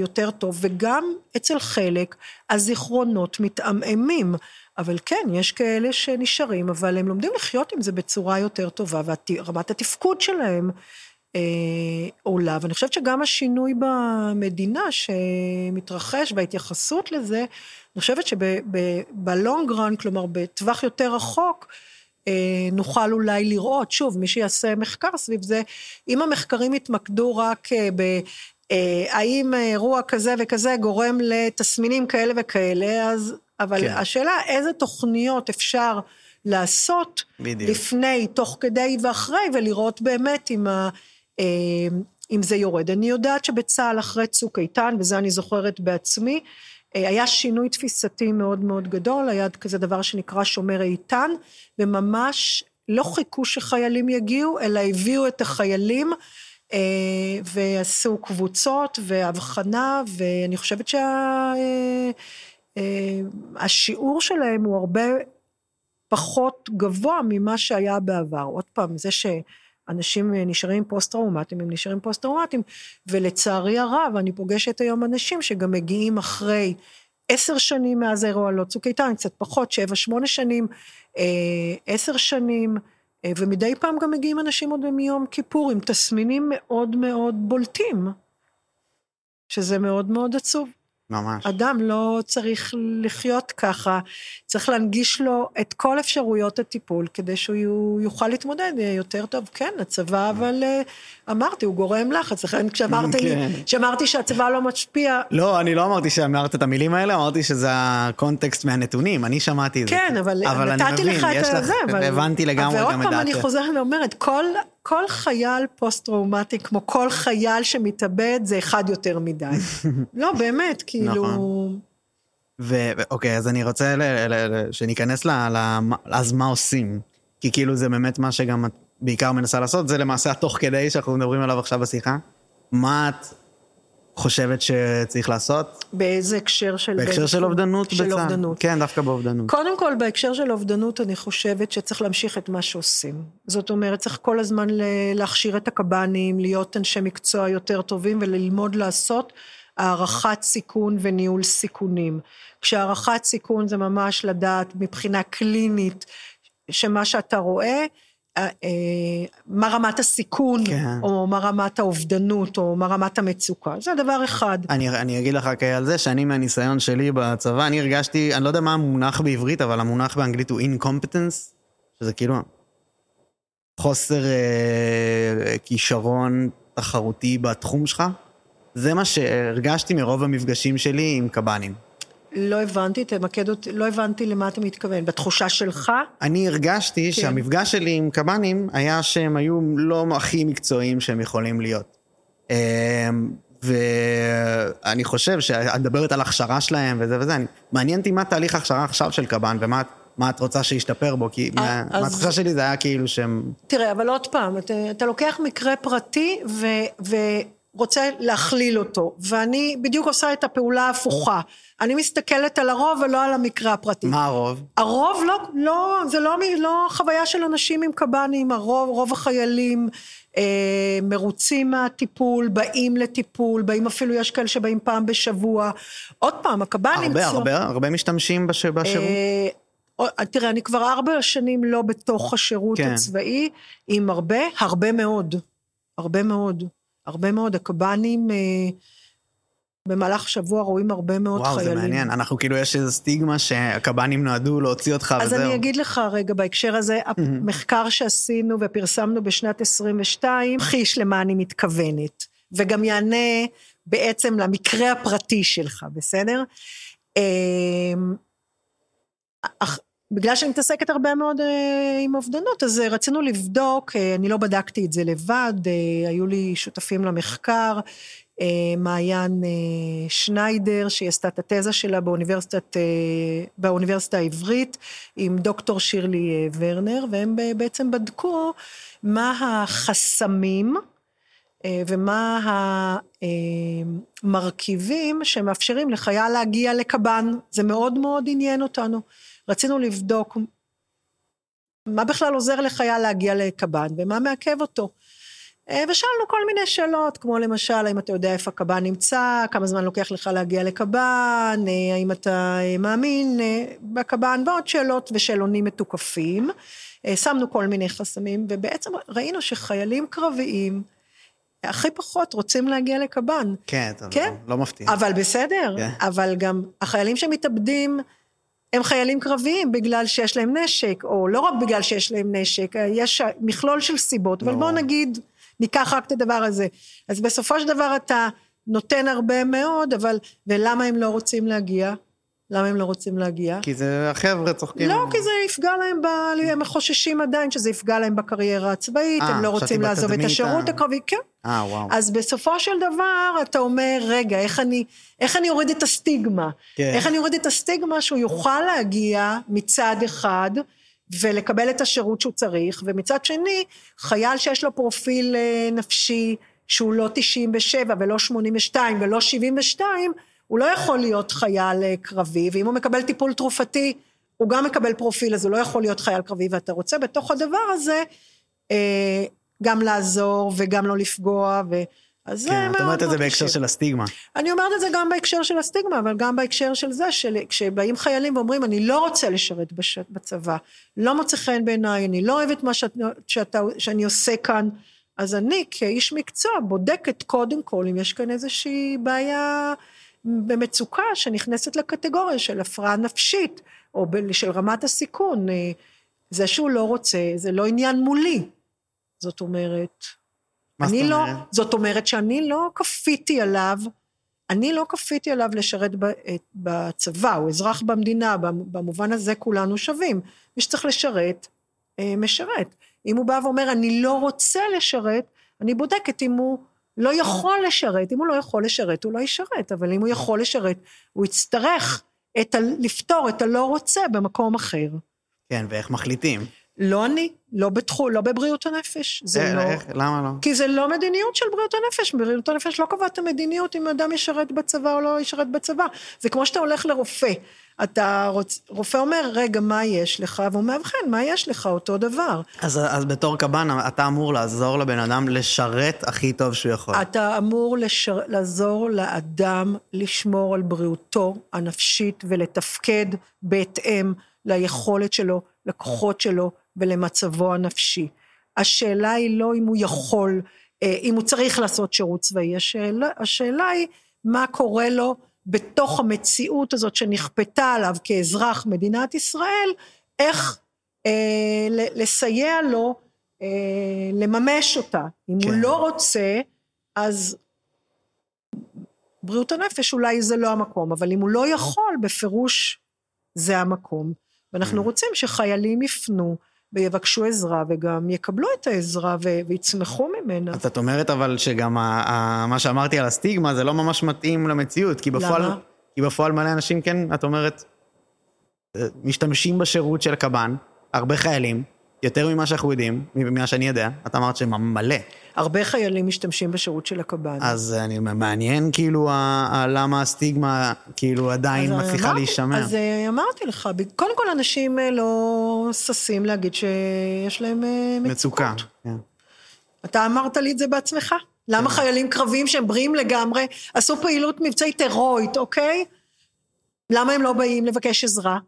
יותר טוב, וגם אצל חלק הזיכרונות מתעמעמים. אבל כן, יש כאלה שנשארים, אבל הם לומדים לחיות עם זה בצורה יותר טובה, ורמת התפקוד שלהם אה, עולה. ואני חושבת שגם השינוי במדינה שמתרחש וההתייחסות לזה, אני חושבת שבלונג רן, כלומר בטווח יותר רחוק, אה, נוכל אולי לראות, שוב, מי שיעשה מחקר סביב זה, אם המחקרים יתמקדו רק אה, ב... אה, האם אירוע כזה וכזה גורם לתסמינים כאלה וכאלה, אז... אבל כן. השאלה, איזה תוכניות אפשר לעשות בדיוק. לפני, תוך כדי ואחרי, ולראות באמת אם, ה, אה, אם זה יורד. אני יודעת שבצה"ל אחרי צוק איתן, וזה אני זוכרת בעצמי, אה, היה שינוי תפיסתי מאוד מאוד גדול, היה כזה דבר שנקרא שומר איתן, וממש לא חיכו שחיילים יגיעו, אלא הביאו את החיילים אה, ועשו קבוצות והבחנה, ואני חושבת שהשיעור שה, שלהם הוא הרבה פחות גבוה ממה שהיה בעבר. עוד פעם, זה שאנשים נשארים פוסט-טראומטיים, הם נשארים פוסט-טראומטיים, ולצערי הרב, אני פוגשת היום אנשים שגם מגיעים אחרי עשר שנים מאז האירוע לא צוק איתן, קצת פחות, שבע, שמונה שנים, אה, עשר שנים, אה, ומדי פעם גם מגיעים אנשים עוד מיום כיפור עם תסמינים מאוד מאוד בולטים, שזה מאוד מאוד עצוב. ממש. אדם לא צריך לחיות ככה, צריך להנגיש לו את כל אפשרויות הטיפול כדי שהוא יוכל להתמודד יותר טוב. כן, הצבא, אבל אה, אמרתי, הוא גורם לחץ, לכן כשאמרת לי, כן. כשאמרתי שהצבא לא משפיע... לא, אני לא אמרתי שאמרת את המילים האלה, אמרתי שזה הקונטקסט מהנתונים, אני שמעתי את זה. כן, אבל נתתי לך את זה, אבל... הבנתי לגמרי גם את דעתך. ועוד פעם אני חוזרת ואומרת, כל... כל חייל פוסט-טראומטי, כמו כל חייל שמתאבד, זה אחד יותר מדי. (laughs) לא, באמת, כאילו... נכון. ואוקיי, אז אני רוצה שניכנס ל... אז מה עושים? כי כאילו זה באמת מה שגם את בעיקר מנסה לעשות, זה למעשה התוך כדי שאנחנו מדברים עליו עכשיו בשיחה. מה את חושבת שצריך לעשות? באיזה הקשר של... בהקשר של אובדנות בצה"ל. של אובדנות. כן, דווקא באובדנות. קודם כל, בהקשר של אובדנות, אני חושבת שצריך להמשיך את מה שעושים. זאת אומרת, צריך כל הזמן להכשיר את הקב"נים, להיות אנשי מקצוע יותר טובים וללמוד לעשות הערכת סיכון וניהול סיכונים. כשהערכת סיכון זה ממש לדעת מבחינה קלינית, שמה שאתה רואה, אה, אה, מה רמת הסיכון, כן. או מה רמת האובדנות, או מה רמת המצוקה. זה דבר אחד. אני, אני אגיד לך על זה, שאני מהניסיון שלי בצבא, אני הרגשתי, אני לא יודע מה המונח בעברית, אבל המונח באנגלית הוא incompetence, שזה כאילו חוסר אה, כישרון תחרותי בתחום שלך. זה מה שהרגשתי מרוב המפגשים שלי עם קב"נים. לא הבנתי, תמקד אותי, לא הבנתי למה אתה מתכוון. בתחושה שלך? אני הרגשתי כן. שהמפגש שלי עם קב"נים היה שהם היו לא הכי מקצועיים שהם יכולים להיות. אמ, ואני חושב שאת מדברת על הכשרה שלהם וזה וזה, אני, מעניין אותי מה תהליך ההכשרה עכשיו של קב"ן ומה מה את רוצה שישתפר בו, כי אה, אז... מהתחושה שלי זה היה כאילו שהם... תראה, אבל עוד פעם, אתה, אתה לוקח מקרה פרטי ו... ו... רוצה להכליל אותו, ואני בדיוק עושה את הפעולה ההפוכה. אני מסתכלת על הרוב ולא על המקרה הפרטי. מה הרוב? הרוב לא, לא, זה לא, לא חוויה של אנשים עם קב"נים, הרוב, רוב החיילים אה, מרוצים מהטיפול, באים לטיפול, באים אפילו, יש כאלה שבאים פעם בשבוע. עוד פעם, הקב"נים... הרבה, צור... הרבה, הרבה משתמשים בש... בשירות? אה, תראה, אני כבר ארבע שנים לא בתוך השירות כן. הצבאי, עם הרבה, הרבה מאוד. הרבה מאוד. הרבה מאוד הקב"נים, אה, במהלך השבוע רואים הרבה מאוד וואו, חיילים. וואו, זה מעניין. אנחנו כאילו, יש איזו סטיגמה שהקב"נים נועדו להוציא אותך אז וזהו. אז אני אגיד לך רגע, בהקשר הזה, המחקר שעשינו ופרסמנו בשנת 22, חיש למה אני מתכוונת, וגם יענה בעצם למקרה הפרטי שלך, בסדר? בגלל שאני מתעסקת הרבה מאוד אה, עם אובדנות, אז אה, רצינו לבדוק, אה, אני לא בדקתי את זה לבד, אה, היו לי שותפים למחקר, אה, מעיין אה, שניידר, שהיא עשתה את התזה שלה באוניברסיטת, אה, באוניברסיטה העברית, עם דוקטור שירלי אה, ורנר, והם בעצם בדקו מה החסמים, אה, ומה המרכיבים אה, שמאפשרים לחייל להגיע לקב"ן, זה מאוד מאוד עניין אותנו. רצינו לבדוק מה בכלל עוזר לחייל להגיע לקב"ן ומה מעכב אותו. אה, ושאלנו כל מיני שאלות, כמו למשל, האם אתה יודע איפה הקב"ן נמצא, כמה זמן לוקח לך להגיע לקב"ן, אה, האם אתה אה, מאמין בקב"ן, ועוד שאלות ושאלונים מתוקפים. שמנו כל מיני חסמים, ובעצם ראינו שחיילים קרביים, הכי פחות רוצים להגיע לקב"ן. כן, כן? לא, לא מפתיע. אבל בסדר, כן. אבל גם החיילים שמתאבדים, הם חיילים קרביים בגלל שיש להם נשק, או לא רק בגלל שיש להם נשק, יש מכלול של סיבות, אבל בוא נגיד, ניקח רק את הדבר הזה. אז בסופו של דבר אתה נותן הרבה מאוד, אבל, ולמה הם לא רוצים להגיע? למה הם לא רוצים להגיע? כי זה החבר'ה צוחקים. לא, כי זה יפגע להם, ב... הם חוששים עדיין שזה יפגע להם בקריירה הצבאית, אה, הם לא חשבתי רוצים לעזוב את השירות ה- הקרבי, כן. אה, וואו. אז בסופו של דבר אתה אומר, רגע, איך אני, איך אני אוריד את הסטיגמה? כן. איך אני אוריד את הסטיגמה שהוא יוכל להגיע מצד אחד ולקבל את השירות שהוא צריך, ומצד שני, חייל שיש לו פרופיל אה, נפשי שהוא לא 97 ולא 82 ולא 72, הוא לא יכול להיות חייל אה, קרבי, ואם הוא מקבל טיפול תרופתי, הוא גם מקבל פרופיל, אז הוא לא יכול להיות חייל קרבי, ואתה רוצה בתוך הדבר הזה אה, גם לעזור וגם לא לפגוע, ו... אז זה כן, את מאוד אומרת את זה מאוד בהקשר קשה. של הסטיגמה. אני אומרת את זה גם בהקשר של הסטיגמה, אבל גם בהקשר של זה, שכשבאים חיילים ואומרים, אני לא רוצה לשרת בש... בצבא, לא מוצא חן בעיניי, אני לא אוהבת מה שאת, שאתה, שאני עושה כאן, אז אני כאיש מקצוע בודקת קודם כל אם יש כאן איזושהי בעיה במצוקה שנכנסת לקטגוריה של הפרעה נפשית, או ב- של רמת הסיכון. אה, זה שהוא לא רוצה, זה לא עניין מולי. זאת אומרת, מה זאת אני לא, אומרת? זאת אומרת שאני לא כפיתי עליו, אני לא כפיתי עליו לשרת ב- את- בצבא, הוא אזרח במדינה, במ- במובן הזה כולנו שווים. מי שצריך לשרת, אה, משרת. אם הוא בא ואומר, אני לא רוצה לשרת, אני בודקת אם הוא לא יכול לשרת. אם הוא לא יכול לשרת, הוא לא ישרת, אבל אם הוא יכול לשרת, הוא יצטרך את ה- לפתור את הלא רוצה במקום אחר. כן, ואיך מחליטים? לא אני, לא בתחום, לא בבריאות הנפש. זה אה, לא... איך? למה לא? כי זה לא מדיניות של בריאות הנפש, בריאות הנפש לא קובעת את המדיניות אם אדם ישרת בצבא או לא ישרת בצבא. זה כמו שאתה הולך לרופא, אתה רוצ... רופא אומר, רגע, מה יש לך? והוא מאבחן, מה יש לך? אותו דבר. אז, אז בתור קב"ן, אתה אמור לעזור לבן אדם לשרת הכי טוב שהוא יכול. אתה אמור לשר... לעזור לאדם לשמור על בריאותו הנפשית ולתפקד בהתאם ליכולת שלו, לכוחות שלו ולמצבו הנפשי. השאלה היא לא אם הוא יכול, אה, אם הוא צריך לעשות שירות צבאי, השאלה, השאלה היא מה קורה לו בתוך המציאות הזאת שנכפתה עליו כאזרח מדינת ישראל, איך אה, לסייע לו אה, לממש אותה. אם כן. הוא כן. לא רוצה, אז בריאות הנפש אולי זה לא המקום, אבל אם הוא לא יכול, בפירוש זה המקום. ואנחנו Mm. רוצים שחיילים יפנו ויבקשו עזרה וגם יקבלו את העזרה ו- ויצמחו ממנה. אז את אומרת אבל שגם ה, ה, מה שאמרתי על הסטיגמה זה לא ממש מתאים למציאות, כי בפועל, למה? כי בפועל מלא אנשים כן, את אומרת, אה, משתמשים בשירות של הקב"ן, הרבה חיילים, יותר ממה שאנחנו יודעים, ממה שאני יודע, את אמרת שהם מלא. הרבה חיילים משתמשים בשירות של הקב"ן. אז אני מעניין כאילו ה, ה, למה הסטיגמה כאילו עדיין אז מצליחה אמרתי- להישמר. אז אה, אמרתי לך, קודם כל אנשים אה, לא ששים להגיד שיש להם אה, מצוקה. מצוקות. כן. אתה אמרת לי את זה בעצמך. למה כן. חיילים קרביים שהם בריאים לגמרי, עשו פעילות מבצעית הירואית, אוקיי? למה הם לא באים לבקש עזרה?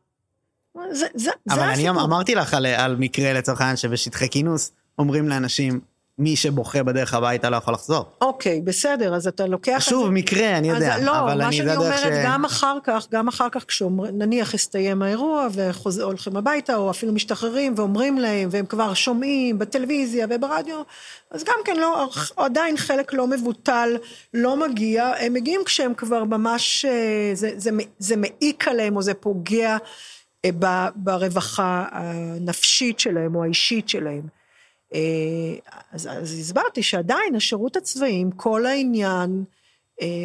זה, זה, אבל זה אני הסיפור. אמרתי לך על, על מקרה לצורך העניין שבשטחי כינוס אומרים לאנשים, מי שבוכה בדרך הביתה לא יכול לחזור. אוקיי, בסדר, אז אתה לוקח את. שוב, מקרה, אני יודע, אז לא, אבל מה אני, שאני זה הדרך אומרת, גם אחר כך, גם אחר כך, כשנניח הסתיים האירוע והולכים הביתה, או אפילו משתחררים ואומרים להם, והם כבר שומעים בטלוויזיה וברדיו, אז גם כן לא, עדיין חלק לא מבוטל לא מגיע, הם מגיעים כשהם כבר ממש, אה, זה, זה, זה מעיק עליהם, או זה פוגע ברווחה הנפשית שלהם, או האישית שלהם. אה, אז, אז הסברתי שעדיין השירות הצבאי, עם כל העניין, אה,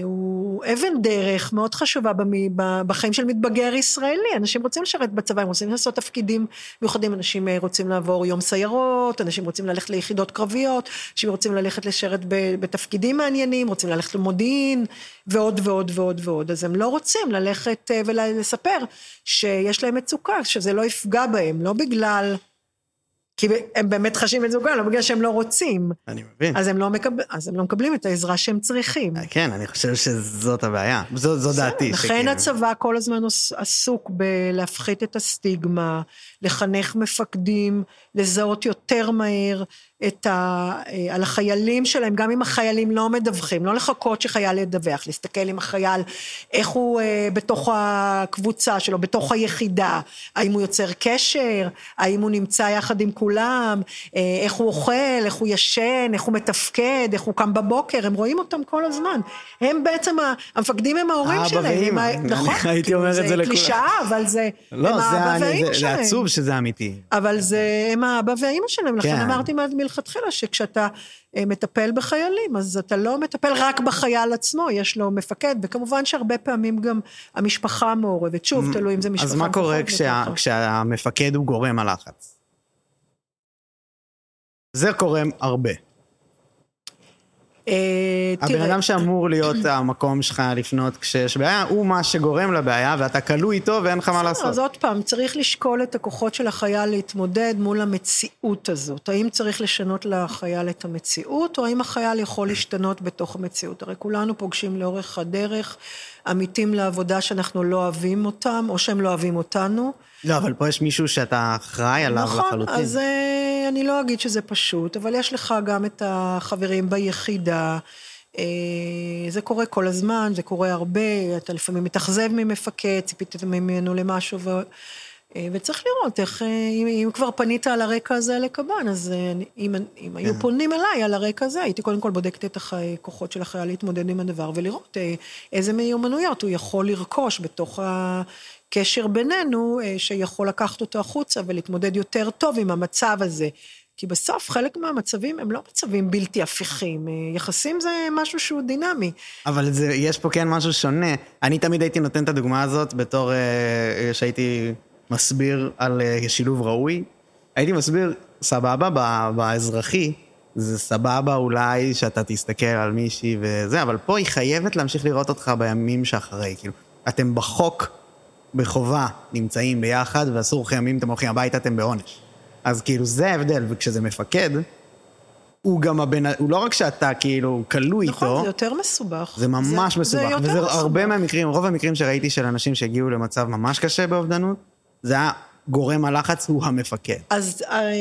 הוא אבן דרך מאוד חשובה במי, בחיים של מתבגר ישראלי. אנשים רוצים לשרת בצבא, הם רוצים לעשות תפקידים מיוחדים, אנשים אה, רוצים לעבור יום סיירות, אנשים רוצים ללכת ליחידות קרביות, אנשים רוצים ללכת לשרת בתפקידים מעניינים, רוצים ללכת למודיעין, ועוד ועוד ועוד ועוד. אז הם לא רוצים ללכת אה, ולספר שיש להם מצוקה, שזה לא יפגע בהם, לא בגלל... כי הם באמת חשים מצוקה, לא בגלל שהם לא רוצים. אני מבין. אז הם לא, מקבל, אז הם לא מקבלים את העזרה שהם צריכים. כן, אני חושב שזאת הבעיה. זו, זו דעתי. לכן שכאילו- הצבא כל הזמן עסוק בלהפחית את הסטיגמה, לחנך מפקדים, לזהות יותר מהר את ה, אה, על החיילים שלהם, גם אם החיילים לא מדווחים, לא לחכות שחייל ידווח, להסתכל עם החייל, איך הוא אה, בתוך הקבוצה שלו, בתוך היחידה, האם הוא יוצר קשר, האם הוא נמצא יחד עם כולם, אה, איך הוא אוכל, איך הוא ישן, איך הוא מתפקד, איך הוא קם בבוקר, הם רואים אותם כל הזמן. הם בעצם, המפקדים הם ההורים שלהם. ואמא. הם ה- נכון, הייתי כאילו, אומר את זה לכולם. זה קלישאה, אבל זה, לא, זה, האבא שזה אמיתי. אבל זה, הם האבא והאימא שלהם, לכן כן. אמרתי מ- מלכתחילה שכשאתה אה, מטפל בחיילים, אז אתה לא מטפל רק בחייל עצמו, יש לו מפקד, וכמובן שהרבה פעמים גם המשפחה מעורבת. שוב, תלוי אם זה משפחה. אז מה קורה כשה. כשהמפקד הוא גורם הלחץ? זה קורה הרבה. אה, הבן אדם שאמור להיות המקום שלך לפנות כשיש בעיה, הוא מה שגורם לבעיה, ואתה כלוא איתו ואין לך מה לעשות. אז עוד פעם, צריך לשקול את הכוחות של החייל להתמודד מול המציאות הזאת. האם צריך לשנות לחייל את המציאות, או האם החייל יכול להשתנות בתוך המציאות? הרי כולנו פוגשים לאורך הדרך עמיתים לעבודה שאנחנו לא אוהבים אותם, או שהם לא אוהבים אותנו. לא, אבל פה יש מישהו שאתה אחראי עליו נכון, לחלוטין. אז אה, אני לא אגיד שזה פשוט, אבל יש לך גם את החברים ביחידה. אה, זה קורה כל הזמן, זה קורה הרבה, אתה לפעמים מתאכזב ממפקד, ציפית ממנו למשהו, ו... אה, וצריך לראות איך, אה, אם, אם כבר פנית על הרקע הזה לקב"ן, אז אה, אם, אם היו כן. פונים אליי על הרקע הזה, הייתי קודם כל בודקת את הכוחות של החייל להתמודד עם הדבר, ולראות איזה מיומנויות הוא יכול לרכוש בתוך הקשר בינינו, שיכול לקחת אותו החוצה ולהתמודד יותר טוב עם המצב הזה. כי בסוף חלק מהמצבים הם לא מצבים בלתי הפיכים, יחסים זה משהו שהוא דינמי. אבל זה, יש פה כן משהו שונה. אני תמיד הייתי נותן את הדוגמה הזאת בתור שהייתי מסביר על אה, שילוב ראוי. הייתי מסביר, סבבה, באזרחי, זה סבבה אולי שאתה תסתכל על מישהי וזה, אבל פה היא חייבת להמשיך לראות אותך בימים שאחרי. כאילו, אתם בחוק, בחובה, נמצאים ביחד, ואסור לכם, אם אתם הולכים הביתה, אתם בעונש. אז כאילו, זה ההבדל, וכשזה מפקד, הוא גם הבן, הוא לא רק שאתה כאילו כלוא איתו, נכון, זה יותר מסובך. זה ממש זה מסובך, יותר וזה מסובך. הרבה מהמקרים, רוב המקרים שראיתי של אנשים שהגיעו למצב ממש קשה באובדנות, זה היה גורם הלחץ הוא המפקד. אז אה,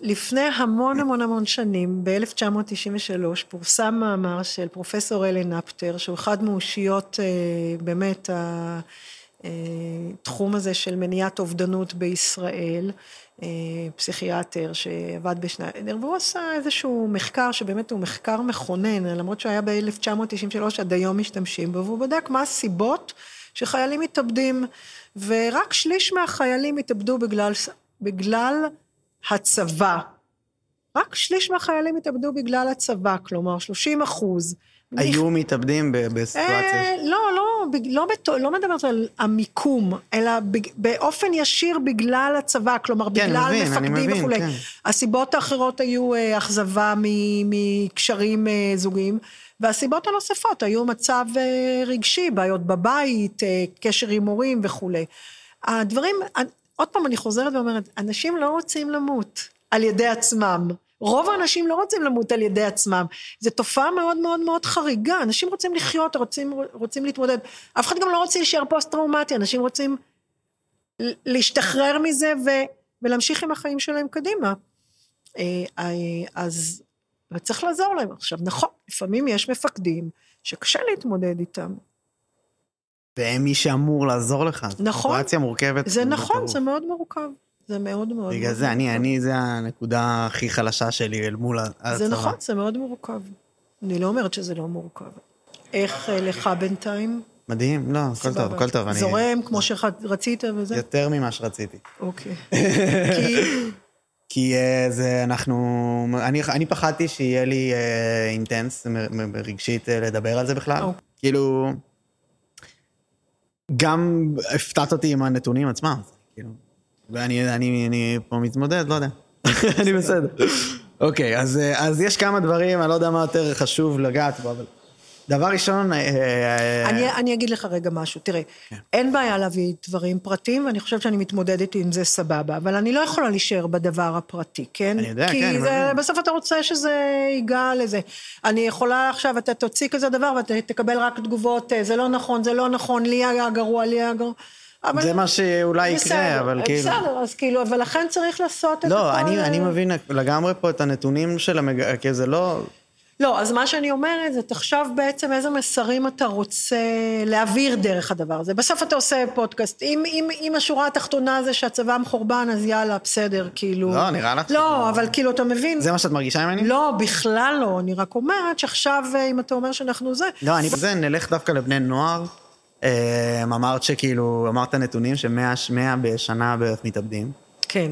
לפני המון המון המון שנים, ב-1993, פורסם מאמר של פרופסור אלן אפטר, שהוא אחד מאושיות אה, באמת התחום הזה של מניעת אובדנות בישראל, אה, פסיכיאטר שעבד בשניידר, והוא עשה איזשהו מחקר שבאמת הוא מחקר מכונן, למרות שהוא היה ב-1993, עד היום משתמשים בו, והוא בדק מה הסיבות שחיילים מתאבדים, ורק שליש מהחיילים התאבדו בגלל, בגלל הצבא. רק שליש מהחיילים התאבדו בגלל הצבא, כלומר 30 אחוז. היו מתאבדים ב- בסיטואציה... אה, לא, לא, לא, בתו, לא מדברת על המיקום, אלא בג, באופן ישיר בגלל הצבא, כלומר, כן, בגלל מבין, מפקדים וכולי. כן. הסיבות האחרות היו אה, אכזבה מקשרים אה, זוגיים, והסיבות הנוספות היו מצב אה, רגשי, בעיות בבית, אה, קשר עם הורים וכולי. הדברים, עוד פעם אני חוזרת ואומרת, אנשים לא רוצים למות על ידי עצמם. רוב האנשים לא רוצים למות על ידי עצמם. זו תופעה מאוד מאוד מאוד חריגה. אנשים רוצים לחיות, רוצים, רוצים להתמודד. אף אחד גם לא רוצה להישאר פוסט-טראומטי, אנשים רוצים להשתחרר מזה ו, ולהמשיך עם החיים שלהם קדימה. אה, אז וצריך לעזור להם. עכשיו, נכון, לפעמים יש מפקדים שקשה להתמודד איתם. והם מי שאמור לעזור לך. נכון. סיטואציה מורכבת. זה נכון, בטירוף. זה מאוד מורכב. זה מאוד מאוד בגלל מאוד זה, אני, מורכב. אני, זה הנקודה הכי חלשה שלי אל מול הצבא. זה נכון, זה מאוד מורכב. אני לא אומרת שזה לא מורכב. איך אה, לך בינתיים? מדהים, לא, הכל טוב. הכל טוב. אני- זורם כמו שרצית וזה? יותר ממה שרציתי. אוקיי. (laughs) כי... כי uh, זה, אנחנו... אני, אני פחדתי שיהיה לי uh, אינטנס מ- רגשית uh, לדבר על זה בכלל. אוקיי. כאילו... גם הפתעת אותי עם הנתונים עצמם. כאילו, ואני אני, אני פה מתמודד, לא יודע. (laughs) אני בסדר. אוקיי, אז, אה, אז יש כמה דברים, אני לא יודע מה יותר חשוב לגעת בו, אבל... דבר ראשון, אה, אה, אני, אני אגיד לך רגע משהו, תראה, כן. אין בעיה להביא דברים פרטיים, ואני חושבת שאני מתמודדת עם זה סבבה, אבל אני לא יכולה להישאר בדבר הפרטי, כן? אני יודע, כי כן, אני זה. בסוף אתה רוצה שזה ייגע לזה. אני יכולה עכשיו, אתה תוציא כזה דבר ואתה תקבל רק תגובות, אה, זה לא נכון, זה לא נכון, לי היה גרוע, לי היה גרוע. אבל... זה מה שאולי יקרה, בסדר, אבל כאילו... בסדר, אז כאילו, אבל לכן צריך לעשות את הכל... לא, אני, אה, אני מבין לגמרי פה את הנתונים של המג... כי זה לא... לא, אז מה שאני אומרת זה, תחשוב בעצם איזה מסרים אתה רוצה להעביר דרך הדבר הזה. בסוף אתה עושה פודקאסט. אם, אם, אם השורה התחתונה זה שהצבא מחורבן, אז יאללה, בסדר, כאילו... לא, נראה לך לא, שזה- אבל כאילו, אתה מבין? זה מה שאת מרגישה ממני? לא, בכלל לא. אני רק אומרת שעכשיו, אה, אם אתה אומר שאנחנו זה... לא, אני בזה נלך דווקא לבני נוער. אה, אמרת שכאילו, אמרת נתונים שמאה מאה בשנה בערך מתאבדים. כן.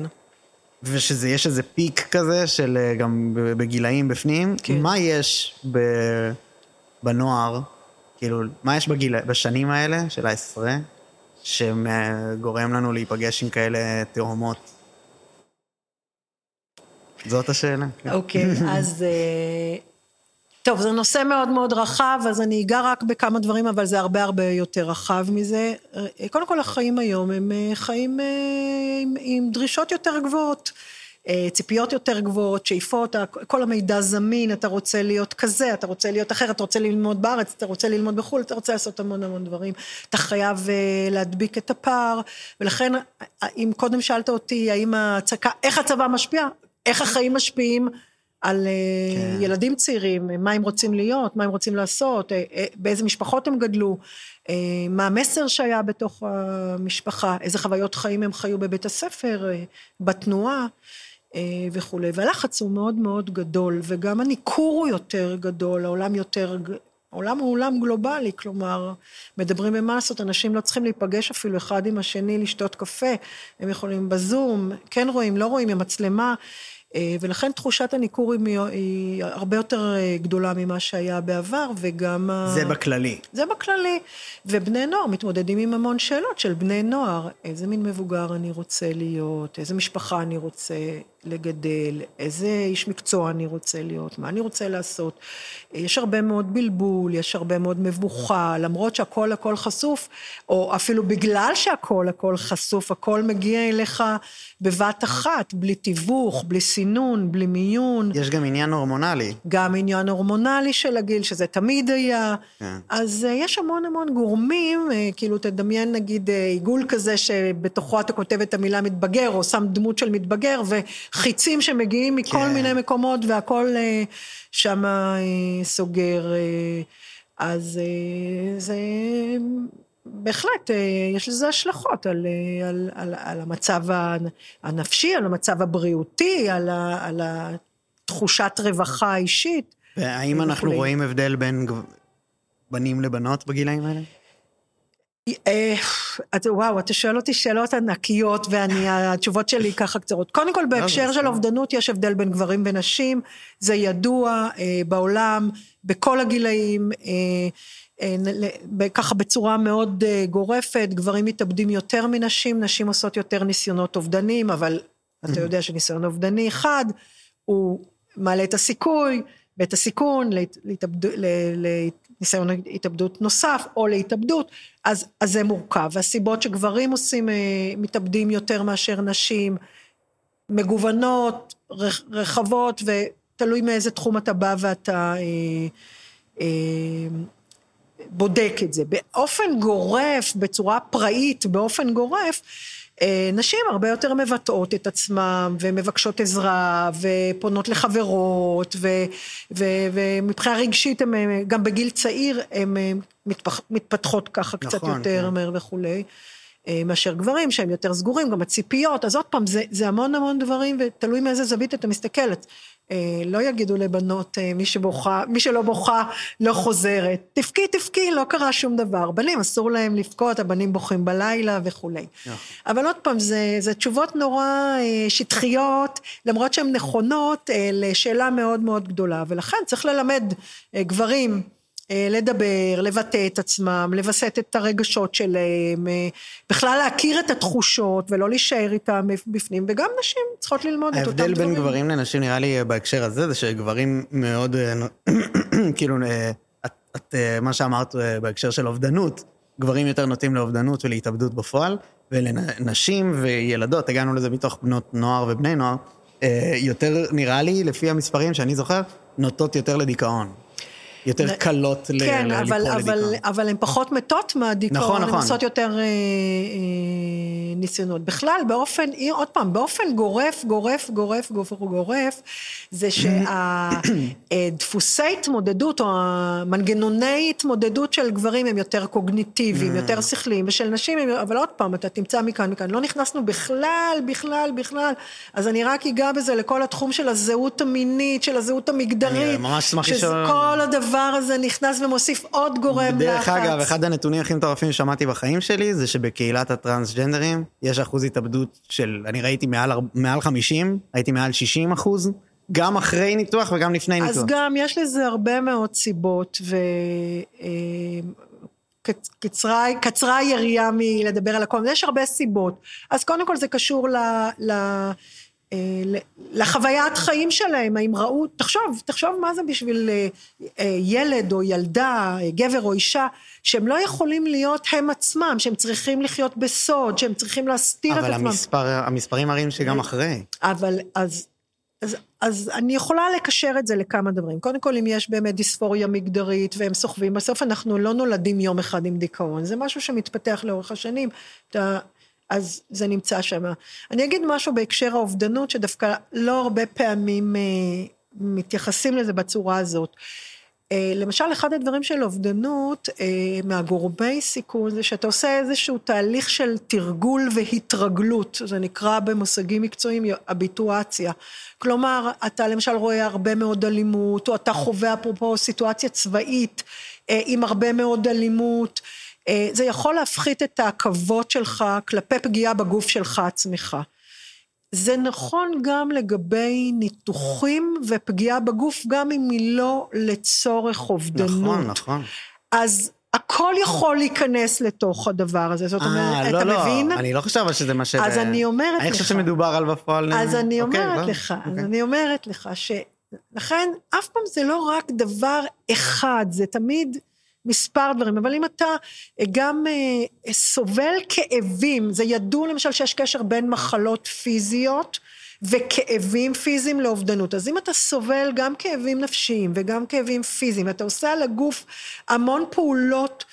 ושזה, יש איזה פיק כזה של אה, גם בגילאים בפנים. כן. מה יש ב, בנוער, כאילו, מה יש בגיל, בשנים האלה של העשרה, שגורם לנו להיפגש עם כאלה תאומות? זאת השאלה. כן. אוקיי, אז... טוב, זה נושא מאוד מאוד רחב, אז אני אגע רק בכמה דברים, אבל זה הרבה הרבה יותר רחב מזה. אה, קודם כל, החיים היום הם אה, חיים אה, עם, עם דרישות יותר גבוהות. ציפיות יותר גבוהות, שאיפות, כל המידע זמין, אתה רוצה להיות כזה, אתה רוצה להיות אחר, אתה רוצה ללמוד בארץ, אתה רוצה ללמוד בחו"ל, אתה רוצה לעשות המון המון דברים. אתה חייב להדביק את הפער, ולכן, אם קודם שאלת אותי, האם הצקה, איך הצבא משפיע? איך החיים משפיעים על אה, כן. ילדים צעירים, מה הם רוצים להיות, מה הם רוצים לעשות, אה, אה, באיזה משפחות הם גדלו, מה המסר שהיה בתוך המשפחה, איזה חוויות חיים הם חיו בבית הספר, בתנועה וכולי. והלחץ הוא מאוד מאוד גדול, וגם הניכור הוא יותר גדול, העולם יותר... העולם הוא עולם גלובלי, כלומר, מדברים במה לעשות, אנשים לא צריכים להיפגש אפילו אחד עם השני, לשתות קפה, הם יכולים בזום, כן רואים, לא רואים, עם מצלמה, ולכן תחושת הניכור היא, היא הרבה יותר אה, גדולה ממה שהיה בעבר, וגם... זה בכללי. זה בכללי. ובני נוער מתמודדים עם המון שאלות של בני נוער. איזה מין מבוגר אני רוצה להיות, איזה משפחה אני רוצה לגדל, איזה איש מקצוע אני רוצה להיות, מה אני רוצה לעשות. יש הרבה מאוד בלבול, יש הרבה מאוד מבוכה, למרות שהכל הכל חשוף, או אפילו בגלל שהכל הכל חשוף, הכל מגיע אליך בבת אחת, בלי תיווך, בלי סינון, בלי מיון. יש גם עניין הורמונלי. גם עניין הורמונלי של הגיל, שזה תמיד היה. כן. אז uh, יש המון המון גורמים, uh, כאילו תדמיין נגיד uh, עיגול כזה שבתוכו אתה כותב את המילה מתבגר, או שם דמות של מתבגר, וחיצים שמגיעים מכל כן. מיני מקומות, והכל uh, שם uh, סוגר. Uh, אז זה... בהחלט, אה, יש לזה השלכות על, אה, על, על, על המצב הנפשי, על המצב הבריאותי, על, ה, על התחושת רווחה האישית. והאם אנחנו. רואים הבדל בין בנים לבנות בגילאים האלה? וואו, אתה שואל אותי שאלות ענקיות, ואני, (laughs) התשובות שלי ככה קצרות. קודם כל, בהקשר זה של. אובדנות יש הבדל בין גברים ונשים, זה ידוע אה, בעולם, בכל הגילאים, אה, אה, ככה בצורה מאוד גורפת, גברים מתאבדים יותר מנשים, נשים עושות יותר ניסיונות אובדניים, אבל אתה יודע שניסיון אובדני אחד, הוא מעלה את הסיכוי ואת הסיכון להת- להתאבד- לניסיון התאבדות נוסף או להתאבדות, אז, אז זה מורכב. והסיבות שגברים עושים, אה, מתאבדים יותר מאשר נשים, מגוונות, רח- רחבות, ותלוי מאיזה תחום אתה בא ואתה אה, אה, בודק את זה. באופן גורף, בצורה פראית, באופן גורף, נשים הרבה יותר מבטאות את עצמן, ומבקשות עזרה, ופונות לחברות, ומבחינה רגשית, הם, אה, גם בגיל צעיר, הן מתפח, מתפתחות ככה קצת נכון, יותר כן. מהר וכולי. אה, מאשר גברים שהם יותר סגורים, גם הציפיות, אז עוד פעם, זה, זה המון המון דברים, ותלוי מאיזה זווית אתה מסתכל. אה, לא יגידו לבנות, אה, מי שבוכה, מי שלא בוכה, לא חוזרת. תבכי, תבכי, לא קרה שום דבר. בנים, אסור להם לבכות, הבנים בוכים בלילה וכולי. נכון. אבל עוד פעם, זה, זה תשובות נורא אה, שטחיות, למרות שהן נכונות, לשאלה מאוד מאוד גדולה. ולכן צריך ללמד גברים לדבר, לבטא את עצמם, לווסת את הרגשות שלהם, אה, בכלל להכיר את התחושות ולא להישאר איתם בפנים, וגם נשים צריכות ללמוד את אותם ההבדל דברים. בין גברים לנשים נראה לי אה, בהקשר הזה, זה שגברים מאוד, אה, (clears throat) כאילו, אה, את, את, אה, מה שאמרת אה, בהקשר של אובדנות, גברים יותר נוטים לאובדנות ולהתאבדות בפועל, ולנשים וילדות, הגענו לזה מתוך בנות נוער ובני נוער, אה, יותר נראה לי, לפי המספרים שאני זוכר, נוטות יותר לדיכאון. יותר נ- קלות ל- כן, ל- אבל, לקרוא אבל, לדיכאון. אבל הן פחות מתות מהדיכאון, נכון, נכון. הן עושות יותר אה, אה, ניסיונות. בכלל, באופן, עוד פעם, באופן גורף, גורף, גורף, גורף, גורף, זה (clears throat) שהדפוסי התמודדות, או המנגנוני התמודדות של גברים הם יותר קוגניטיביים, יותר שכליים, ושל נשים הם, אבל עוד פעם, אתה תמצא מכאן, מכאן. לא נכנסנו בכלל, בכלל, בכלל. אז אני רק אגע בזה לכל התחום של הזהות המינית, של הזהות המגדרית. אני ממש אשמח שזה לשאול- כל הדבר הזה נכנס ומוסיף עוד גורם לחץ. דרך אגב, אחד הנתונים הכי מטורפים ששמעתי בחיים שלי, זה שבקהילת הטרנסג'נדרים, יש אחוז התאבדות של, אני ראיתי מעל, מעל 50, הייתי מעל 60 אחוז, גם אחרי ניתוח וגם לפני ניתוח. אז גם יש לזה הרבה מאוד סיבות, וקצרה קצרה היריעה מלדבר על הכל, יש הרבה סיבות. אז קודם כל זה קשור ל... אה, ל- לחוויית חיים שלהם, האם ראו, תחשוב, תחשוב מה זה בשביל אה, אה, ילד או ילדה, אה, גבר או אישה, שהם לא יכולים להיות הם עצמם, שהם צריכים לחיות בסוד, שהם צריכים להסתיר את אבל עצמם. המספר, המספרים מראים שגם אחרי. אבל אז, אז, אז אני יכולה לקשר את זה לכמה דברים. קודם כל, אם יש באמת דיספוריה מגדרית והם סוחבים, בסוף אנחנו לא נולדים יום אחד עם דיכאון, זה משהו שמתפתח לאורך השנים, אתה, אז זה נמצא שם. אני אגיד משהו בהקשר האובדנות, שדווקא לא הרבה פעמים אה, מתייחסים לזה בצורה הזאת. אה, למשל, אחד הדברים של אובדנות, אה, מהגורמי סיכון, זה שאתה עושה איזשהו תהליך של תרגול והתרגלות, זה נקרא במושגים מקצועיים אביטואציה. כלומר, אתה למשל רואה הרבה מאוד אלימות, או אתה חווה אפרופו סיטואציה צבאית אה, עם הרבה מאוד אלימות. אה, זה יכול להפחית את העכבות שלך כלפי פגיעה בגוף שלך עצמך. זה נכון גם לגבי ניתוחים ופגיעה בגוף, גם אם היא לא לצורך אובדנות. נכון, נכון. אז הכל יכול להיכנס לתוך הדבר הזה, זאת אומרת, אה, אתה לא, מבין? לא, אני לא חשב שזה מה ש... אז אני אומרת אני חושב לך. שמדובר על בפועל... אז אני אוקיי, אומרת לא, לך, אז אוקיי. אני אומרת לך ש... לכן, אף פעם זה לא רק דבר אחד, זה תמיד מספר דברים, אבל אם אתה גם אה, סובל כאבים, זה ידוע למשל שיש קשר בין מחלות פיזיות וכאבים פיזיים לאובדנות. אז אם אתה סובל גם כאבים נפשיים וגם כאבים פיזיים, אתה עושה על הגוף המון פעולות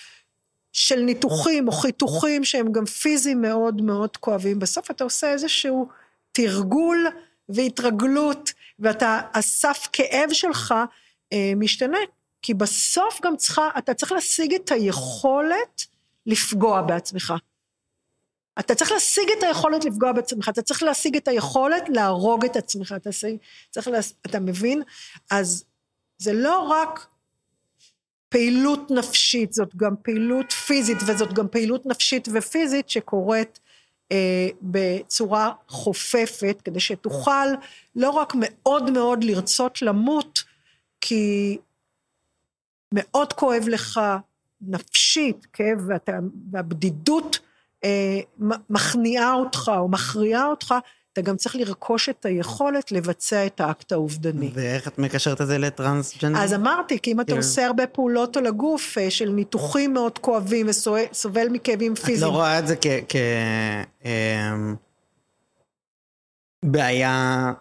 של ניתוחים או חיתוכים שהם גם פיזיים מאוד מאוד כואבים, בסוף אתה עושה איזשהו תרגול והתרגלות, ואתה, הסף כאב שלך אה, משתנה, כי בסוף גם צריכה, אתה צריך להשיג את היכולת לפגוע בעצמך. אתה צריך להשיג את היכולת לפגוע בעצמך, אתה צריך להשיג את היכולת להרוג את עצמך, אתה צריך, צריך להס... אתה מבין? אז זה לא רק פעילות נפשית, זאת גם פעילות פיזית, וזאת גם פעילות נפשית ופיזית שקורית אה, בצורה חופפת, כדי שתוכל לא רק מאוד מאוד לרצות למות, כי מאוד כואב לך נפשית, כאב, ואתה, והבדידות אה, מכניעה אותך או מכריעה אותך, אתה גם צריך לרכוש את היכולת לבצע את האקט האובדני. ואיך את מקשרת את זה לטרנסג'נדר? אז אמרתי, כי אם אתה כאילו- עושה הרבה פעולות על הגוף אה, של ניתוחים מאוד כואבים וסובל מכאבים את לא פיזיים, רואה את זה כ... כ אמ, בעיה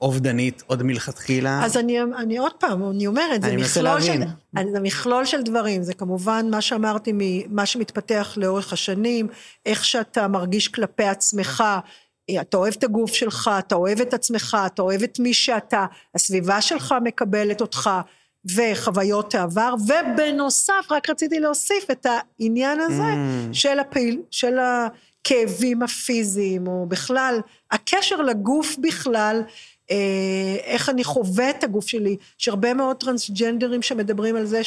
אובדנית עוד מלכתחילה? אז אני, אני עוד פעם, אני אומרת, זה אני מכלול של. אני- זה מכלול של דברים, זה כמובן מה שאמרתי, מה שמתפתח לאורך השנים, איך שאתה מרגיש כלפי עצמך, אתה אוהב את הגוף שלך, אתה אוהב את עצמך, אתה אוהב את מי שאתה, הסביבה שלך מקבלת אותך, וחוויות העבר, ובנוסף, רק רציתי להוסיף את העניין הזה Mm. של, הפעיל, של הכאבים הפיזיים, או בכלל, הקשר לגוף בכלל, אה, איך אני חווה את הגוף שלי. יש הרבה מאוד טרנסג'נדרים שמדברים על זה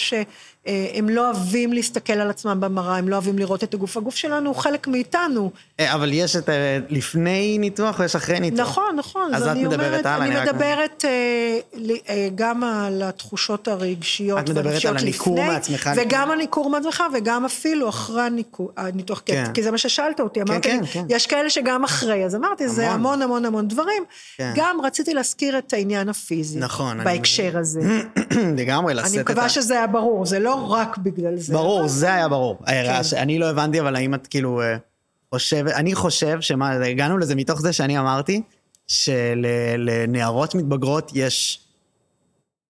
שהם לא אוהבים להסתכל על עצמם במראה, הם לא אוהבים לראות את הגוף. הגוף שלנו הוא חלק מאיתנו. אה, אבל יש את ה... לפני ניתוח ויש אחרי ניתוח. נכון, נכון. אז את אני מדברת הלאה, אני אני מדברת אה, אה, גם על התחושות הרגשיות. את מדברת על הניכור מעצמך. וגם הניכור מעצמך, וגם אפילו אחרי הניתוח. כי- כן. כי זה מה ששאלת אותי, אמרתי, כן, לי, כן. יש כאלה שגם אחרי, אז אמרתי, זה המון. המון המון דברים. גם רציתי להזכיר את העניין הפיזי. נכון, אני בהקשר הזה. (clears throat) לגמרי, לשאת את אני ה... מקווה שזה היה ברור, זה לא רק בגלל זה. ברור, זה היה ברור. כן. אני לא הבנתי, אבל האם את כאילו אה, חושבת, אני חושב שמה, הגענו לזה מתוך זה שאני אמרתי, שלנערות מתבגרות יש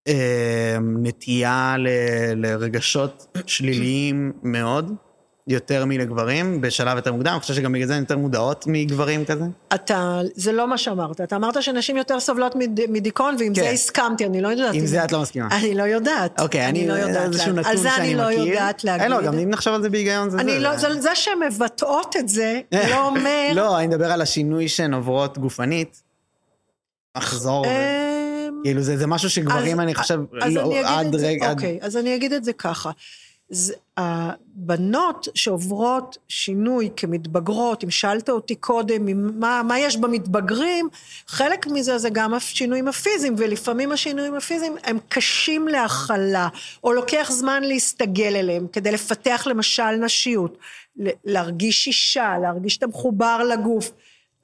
אה, נטייה ל- לרגשות שליליים מאוד, יותר מלגברים, בשלב יותר מוקדם, אני חושב שגם בגלל זה הן יותר מודעות מגברים כזה. אתה, זה לא מה שאמרת, אתה אמרת שנשים יותר סובלות מד, מדיכאון, ועם כן. זה הסכמתי, אני לא יודעת. עם אם- זה את לא מסכימה. אני לא יודעת. אוקיי, אני, לא יודעת איזשהו לה- נתון על זה שאני אני לא מכיר. יודעת להגיד. אה, לא, גם אם נחשוב על זה בהיגיון זה אני זה. לא, זה, זה שהן מבטאות את זה, לא אומר... לא, אני מדבר על השינוי שהן עוברות גופנית. לחזור, ו- אמ, כאילו זה, זה משהו שגברים, אני חושב, לא, אני עד זה, רגע, אוקיי, אז אני אגיד את זה ככה. זה, הבנות שעוברות שינוי כמתבגרות, אם שאלת אותי קודם, מה, מה יש במתבגרים, חלק מזה זה גם השינויים הפיזיים, ולפעמים השינויים הפיזיים הם קשים להכלה, או לוקח זמן להסתגל אליהם, כדי לפתח למשל נשיות, להרגיש אישה, להרגיש שאתה מחובר לגוף.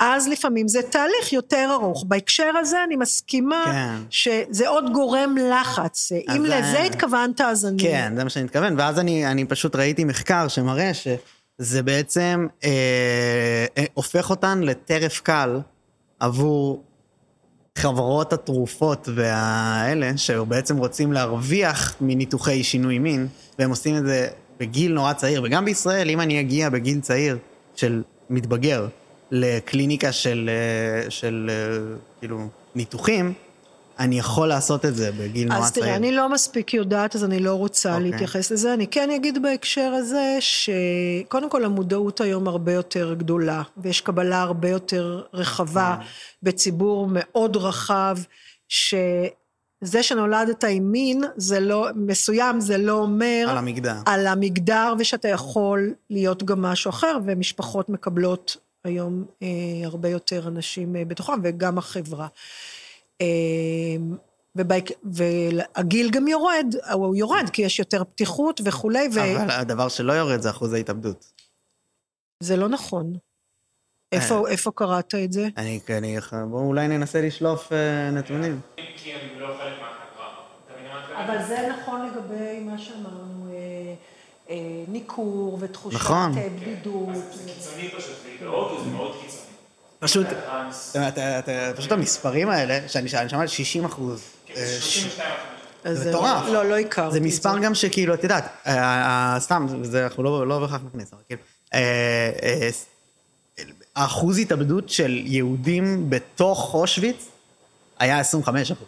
אז לפעמים זה תהליך יותר ארוך. בהקשר הזה אני מסכימה כן. שזה עוד גורם לחץ. אם זה- לזה התכוונת, אז אני... כן, זה מה שאני מתכוון, ואז אני, אני פשוט ראיתי מחקר שמראה שזה בעצם אה, אה, הופך אותן לטרף קל עבור חברות התרופות והאלה, שבעצם רוצים להרוויח מניתוחי שינוי מין, והם עושים את זה בגיל נורא צעיר, וגם בישראל, אם אני אגיע בגיל צעיר של מתבגר לקליניקה של, אה, של אה, כאילו ניתוחים, אני יכול לעשות את זה בגיל נורא אז צעיר. תראה, אני לא מספיק יודעת, אז אני לא רוצה אוקיי. להתייחס לזה. אני כן אגיד בהקשר הזה, שקודם כל המודעות היום הרבה יותר גדולה, ויש קבלה הרבה יותר רחבה נכון. בציבור מאוד רחב, שזה שנולדת עם מין, זה לא, מסוים, זה לא אומר... על המגדר. על המגדר, ושאתה יכול להיות גם משהו אחר, ומשפחות מקבלות היום אה, הרבה יותר אנשים אה, בתוכם, וגם החברה. אה, ובהק... והגיל גם יורד, הוא יורד, כי יש יותר פתיחות וכולי, אבל הדבר שלא יורד זה אחוז ההתאבדות. וזה לא נכון. איפה, איפה קראת את זה? אני, אני, בואו אולי ננסה לשלוף אה, נתונים. כי הם לא חלק מהחברה. אבל זה נכון לגבי מה אה, אה, ניכור ותחושת נכון. אה, בדידות. קיצוני פשוט, בהודו זה מאוד קיצוני. פשוט, פשוט המספרים האלה, שאני שאני שמעתי 60 אחוז. אה, ש- 32 אז זה מטורף. לא, לא הכרתי זה מספר גם שכאילו, את יודעת, אה, אה, סתם, זה אנחנו לא לא בהכרח נכניס, אבל כאילו, אה, אה, האחוז התאבדות של יהודים בתוך אושוויץ היה 25 אחוז.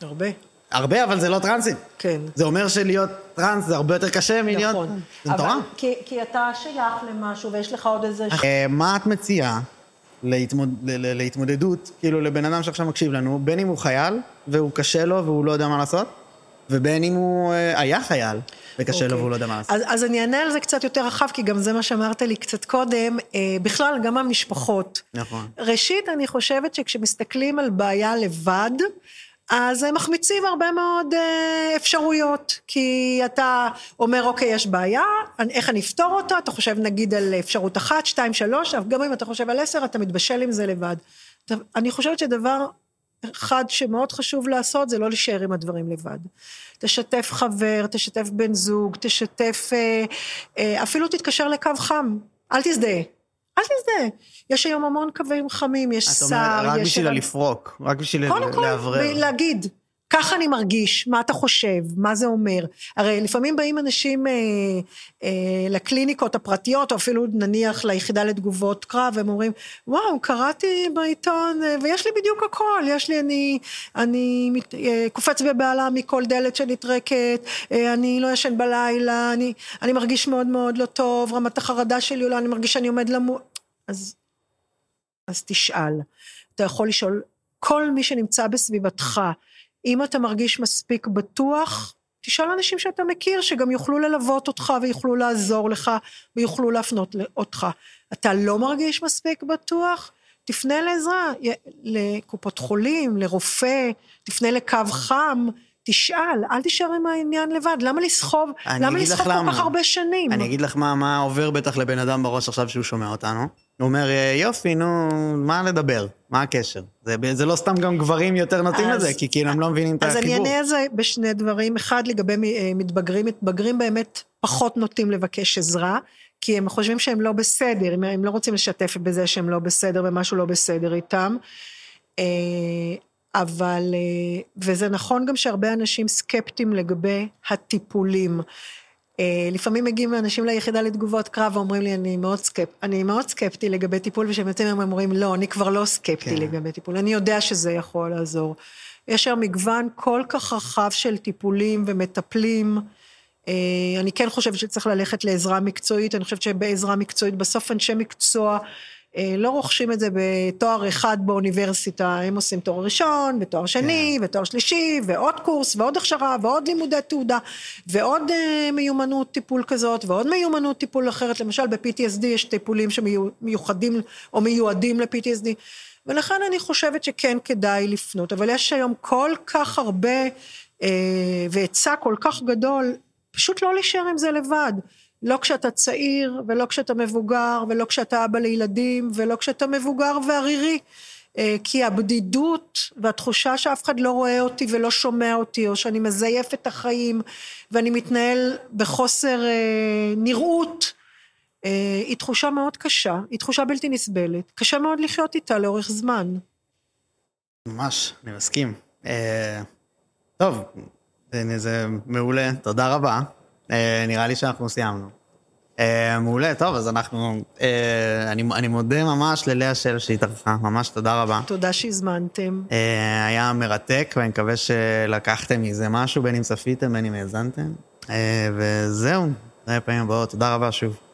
הרבה. הרבה, אבל זה לא טרנסים. כן. זה אומר שלהיות טרנס זה הרבה יותר קשה מלהיות... נכון. זה מטורף. כי, כי אתה שייך למשהו ויש לך עוד איזה... אה, מה את מציעה להתמוד... להתמודדות, כאילו לבן אדם שעכשיו מקשיב לנו, בין אם הוא חייל והוא קשה לו והוא לא יודע מה לעשות, ובין אם הוא אה, היה חייל וקשה לו אוקיי. והוא לא יודע מה לעשות. אז, אז אני אענה על זה קצת יותר רחב, כי גם זה מה שאמרת לי קצת קודם. אה, בכלל, גם המשפחות. נכון. ראשית, אני חושבת שכשמסתכלים על בעיה לבד, אז הם מחמיצים הרבה מאוד אה, אפשרויות. כי אתה אומר, אוקיי, יש בעיה, איך אני אפתור אותה? אתה חושב נגיד על אפשרות אחת, שתיים, שלוש, אבל גם אם אתה חושב על עשר, אתה מתבשל עם זה לבד. אני חושבת שדבר אחד שמאוד חשוב לעשות, זה לא להישאר עם הדברים לבד. תשתף חבר, תשתף בן זוג, תשתף, אה, אה, אפילו תתקשר לקו חם, אל תזדהה. אל תזדהה. יש היום המון קווים חמים, יש את שר, אומרת, רק יש... בשביל לפרוק, רק בשביל קודם כל, לאוורר. להגיד, ככה אני מרגיש, מה אתה חושב, מה זה אומר. הרי לפעמים באים אנשים אה, אה, לקליניקות הפרטיות, או אפילו נניח ליחידה לתגובות קרב, והם אומרים, וואו, קראתי בעיתון, אה, ויש לי בדיוק הכל, יש לי, אני, אני מת, אה, קופץ בבהלה מכל דלת שנטרקת, אה, אני לא ישן בלילה, אני, אני מרגיש מאוד מאוד לא טוב, רמת החרדה שלי עולה, אני מרגיש שאני עומד למות. אז, אז תשאל. אתה יכול לשאול כל מי שנמצא בסביבתך, אם אתה מרגיש מספיק בטוח, תשאל אנשים שאתה מכיר, שגם יוכלו ללוות אותך ויוכלו לעזור לך ויוכלו להפנות אותך. אתה לא מרגיש מספיק בטוח? תפנה לעזרה, לקופות חולים, לרופא, תפנה לקו חם, תשאל, אל תישאר עם העניין לבד. למה לסחוב, למה לסחוב כל. כך הרבה שנים? אני אגיד לך מה, מה עובר בטח לבן אדם בראש עכשיו שהוא שומע אותנו. הוא אומר, "אה, יופי, נו, מה לדבר? מה הקשר? זה, זה לא סתם גם גברים יותר נוטים אז- לזה, כי כאילו הם לא מבינים את אז החיבור. אני אענה על זה בשני דברים. אחד, לגבי אה, מתבגרים, מתבגרים באמת פחות נוטים לבקש עזרה, כי הם חושבים שהם לא בסדר, הם, הם לא רוצים לשתף בזה שהם לא בסדר ומשהו לא בסדר איתם. אה, אבל, אה, וזה נכון גם שהרבה אנשים סקפטיים לגבי הטיפולים. אה, לפעמים מגיעים אנשים ליחידה לתגובות קרב ואומרים לי, אני מאוד, סקפ... אני מאוד סקפטי לגבי טיפול, וכשהם יוצאים הם אומרים, לא, אני כבר לא סקפטי כן. לגבי טיפול, אני יודע שזה יכול לעזור. יש היום מגוון כל כך רחב של טיפולים ומטפלים. אה, אני כן חושבת שצריך ללכת לעזרה מקצועית, אני חושבת שבעזרה מקצועית, בסוף אנשי מקצוע לא רוכשים את זה בתואר אחד באוניברסיטה, הם עושים תואר ראשון, ותואר שני, yeah. כן. ותואר שלישי, ועוד קורס, ועוד הכשרה, ועוד לימודי תעודה, ועוד uh, מיומנות טיפול כזאת, ועוד מיומנות טיפול אחרת. למשל, ב-PTSD יש טיפולים שמיוחדים או מיועדים ל-PTSD, ולכן אני חושבת שכן כדאי לפנות. אבל יש היום כל כך הרבה, uh, והיצע כל כך גדול, פשוט לא להישאר עם זה לבד. לא כשאתה צעיר, ולא כשאתה מבוגר, ולא כשאתה אבא לילדים, ולא כשאתה מבוגר וערירי. אה, כי הבדידות והתחושה שאף אחד לא רואה אותי ולא שומע אותי, או שאני מזייף את החיים ואני מתנהל בחוסר אה, נראות, אה, היא תחושה מאוד קשה, היא תחושה בלתי נסבלת. קשה מאוד לחיות איתה לאורך זמן. ממש, אני מסכים. טוב, זה מעולה, תודה רבה. אה, נראה לי שאנחנו סיימנו. אה, מעולה, טוב, אז אנחנו... אה, אני, אני מודה ממש ללאה של שהתארחה, ממש תודה רבה. תודה שהזמנתם. היה מרתק, ואני מקווה שלקחתם מזה משהו, בין אם צפיתם, בין אם האזנתם. וזהו, נראה פעמים הבאות, תודה רבה שוב.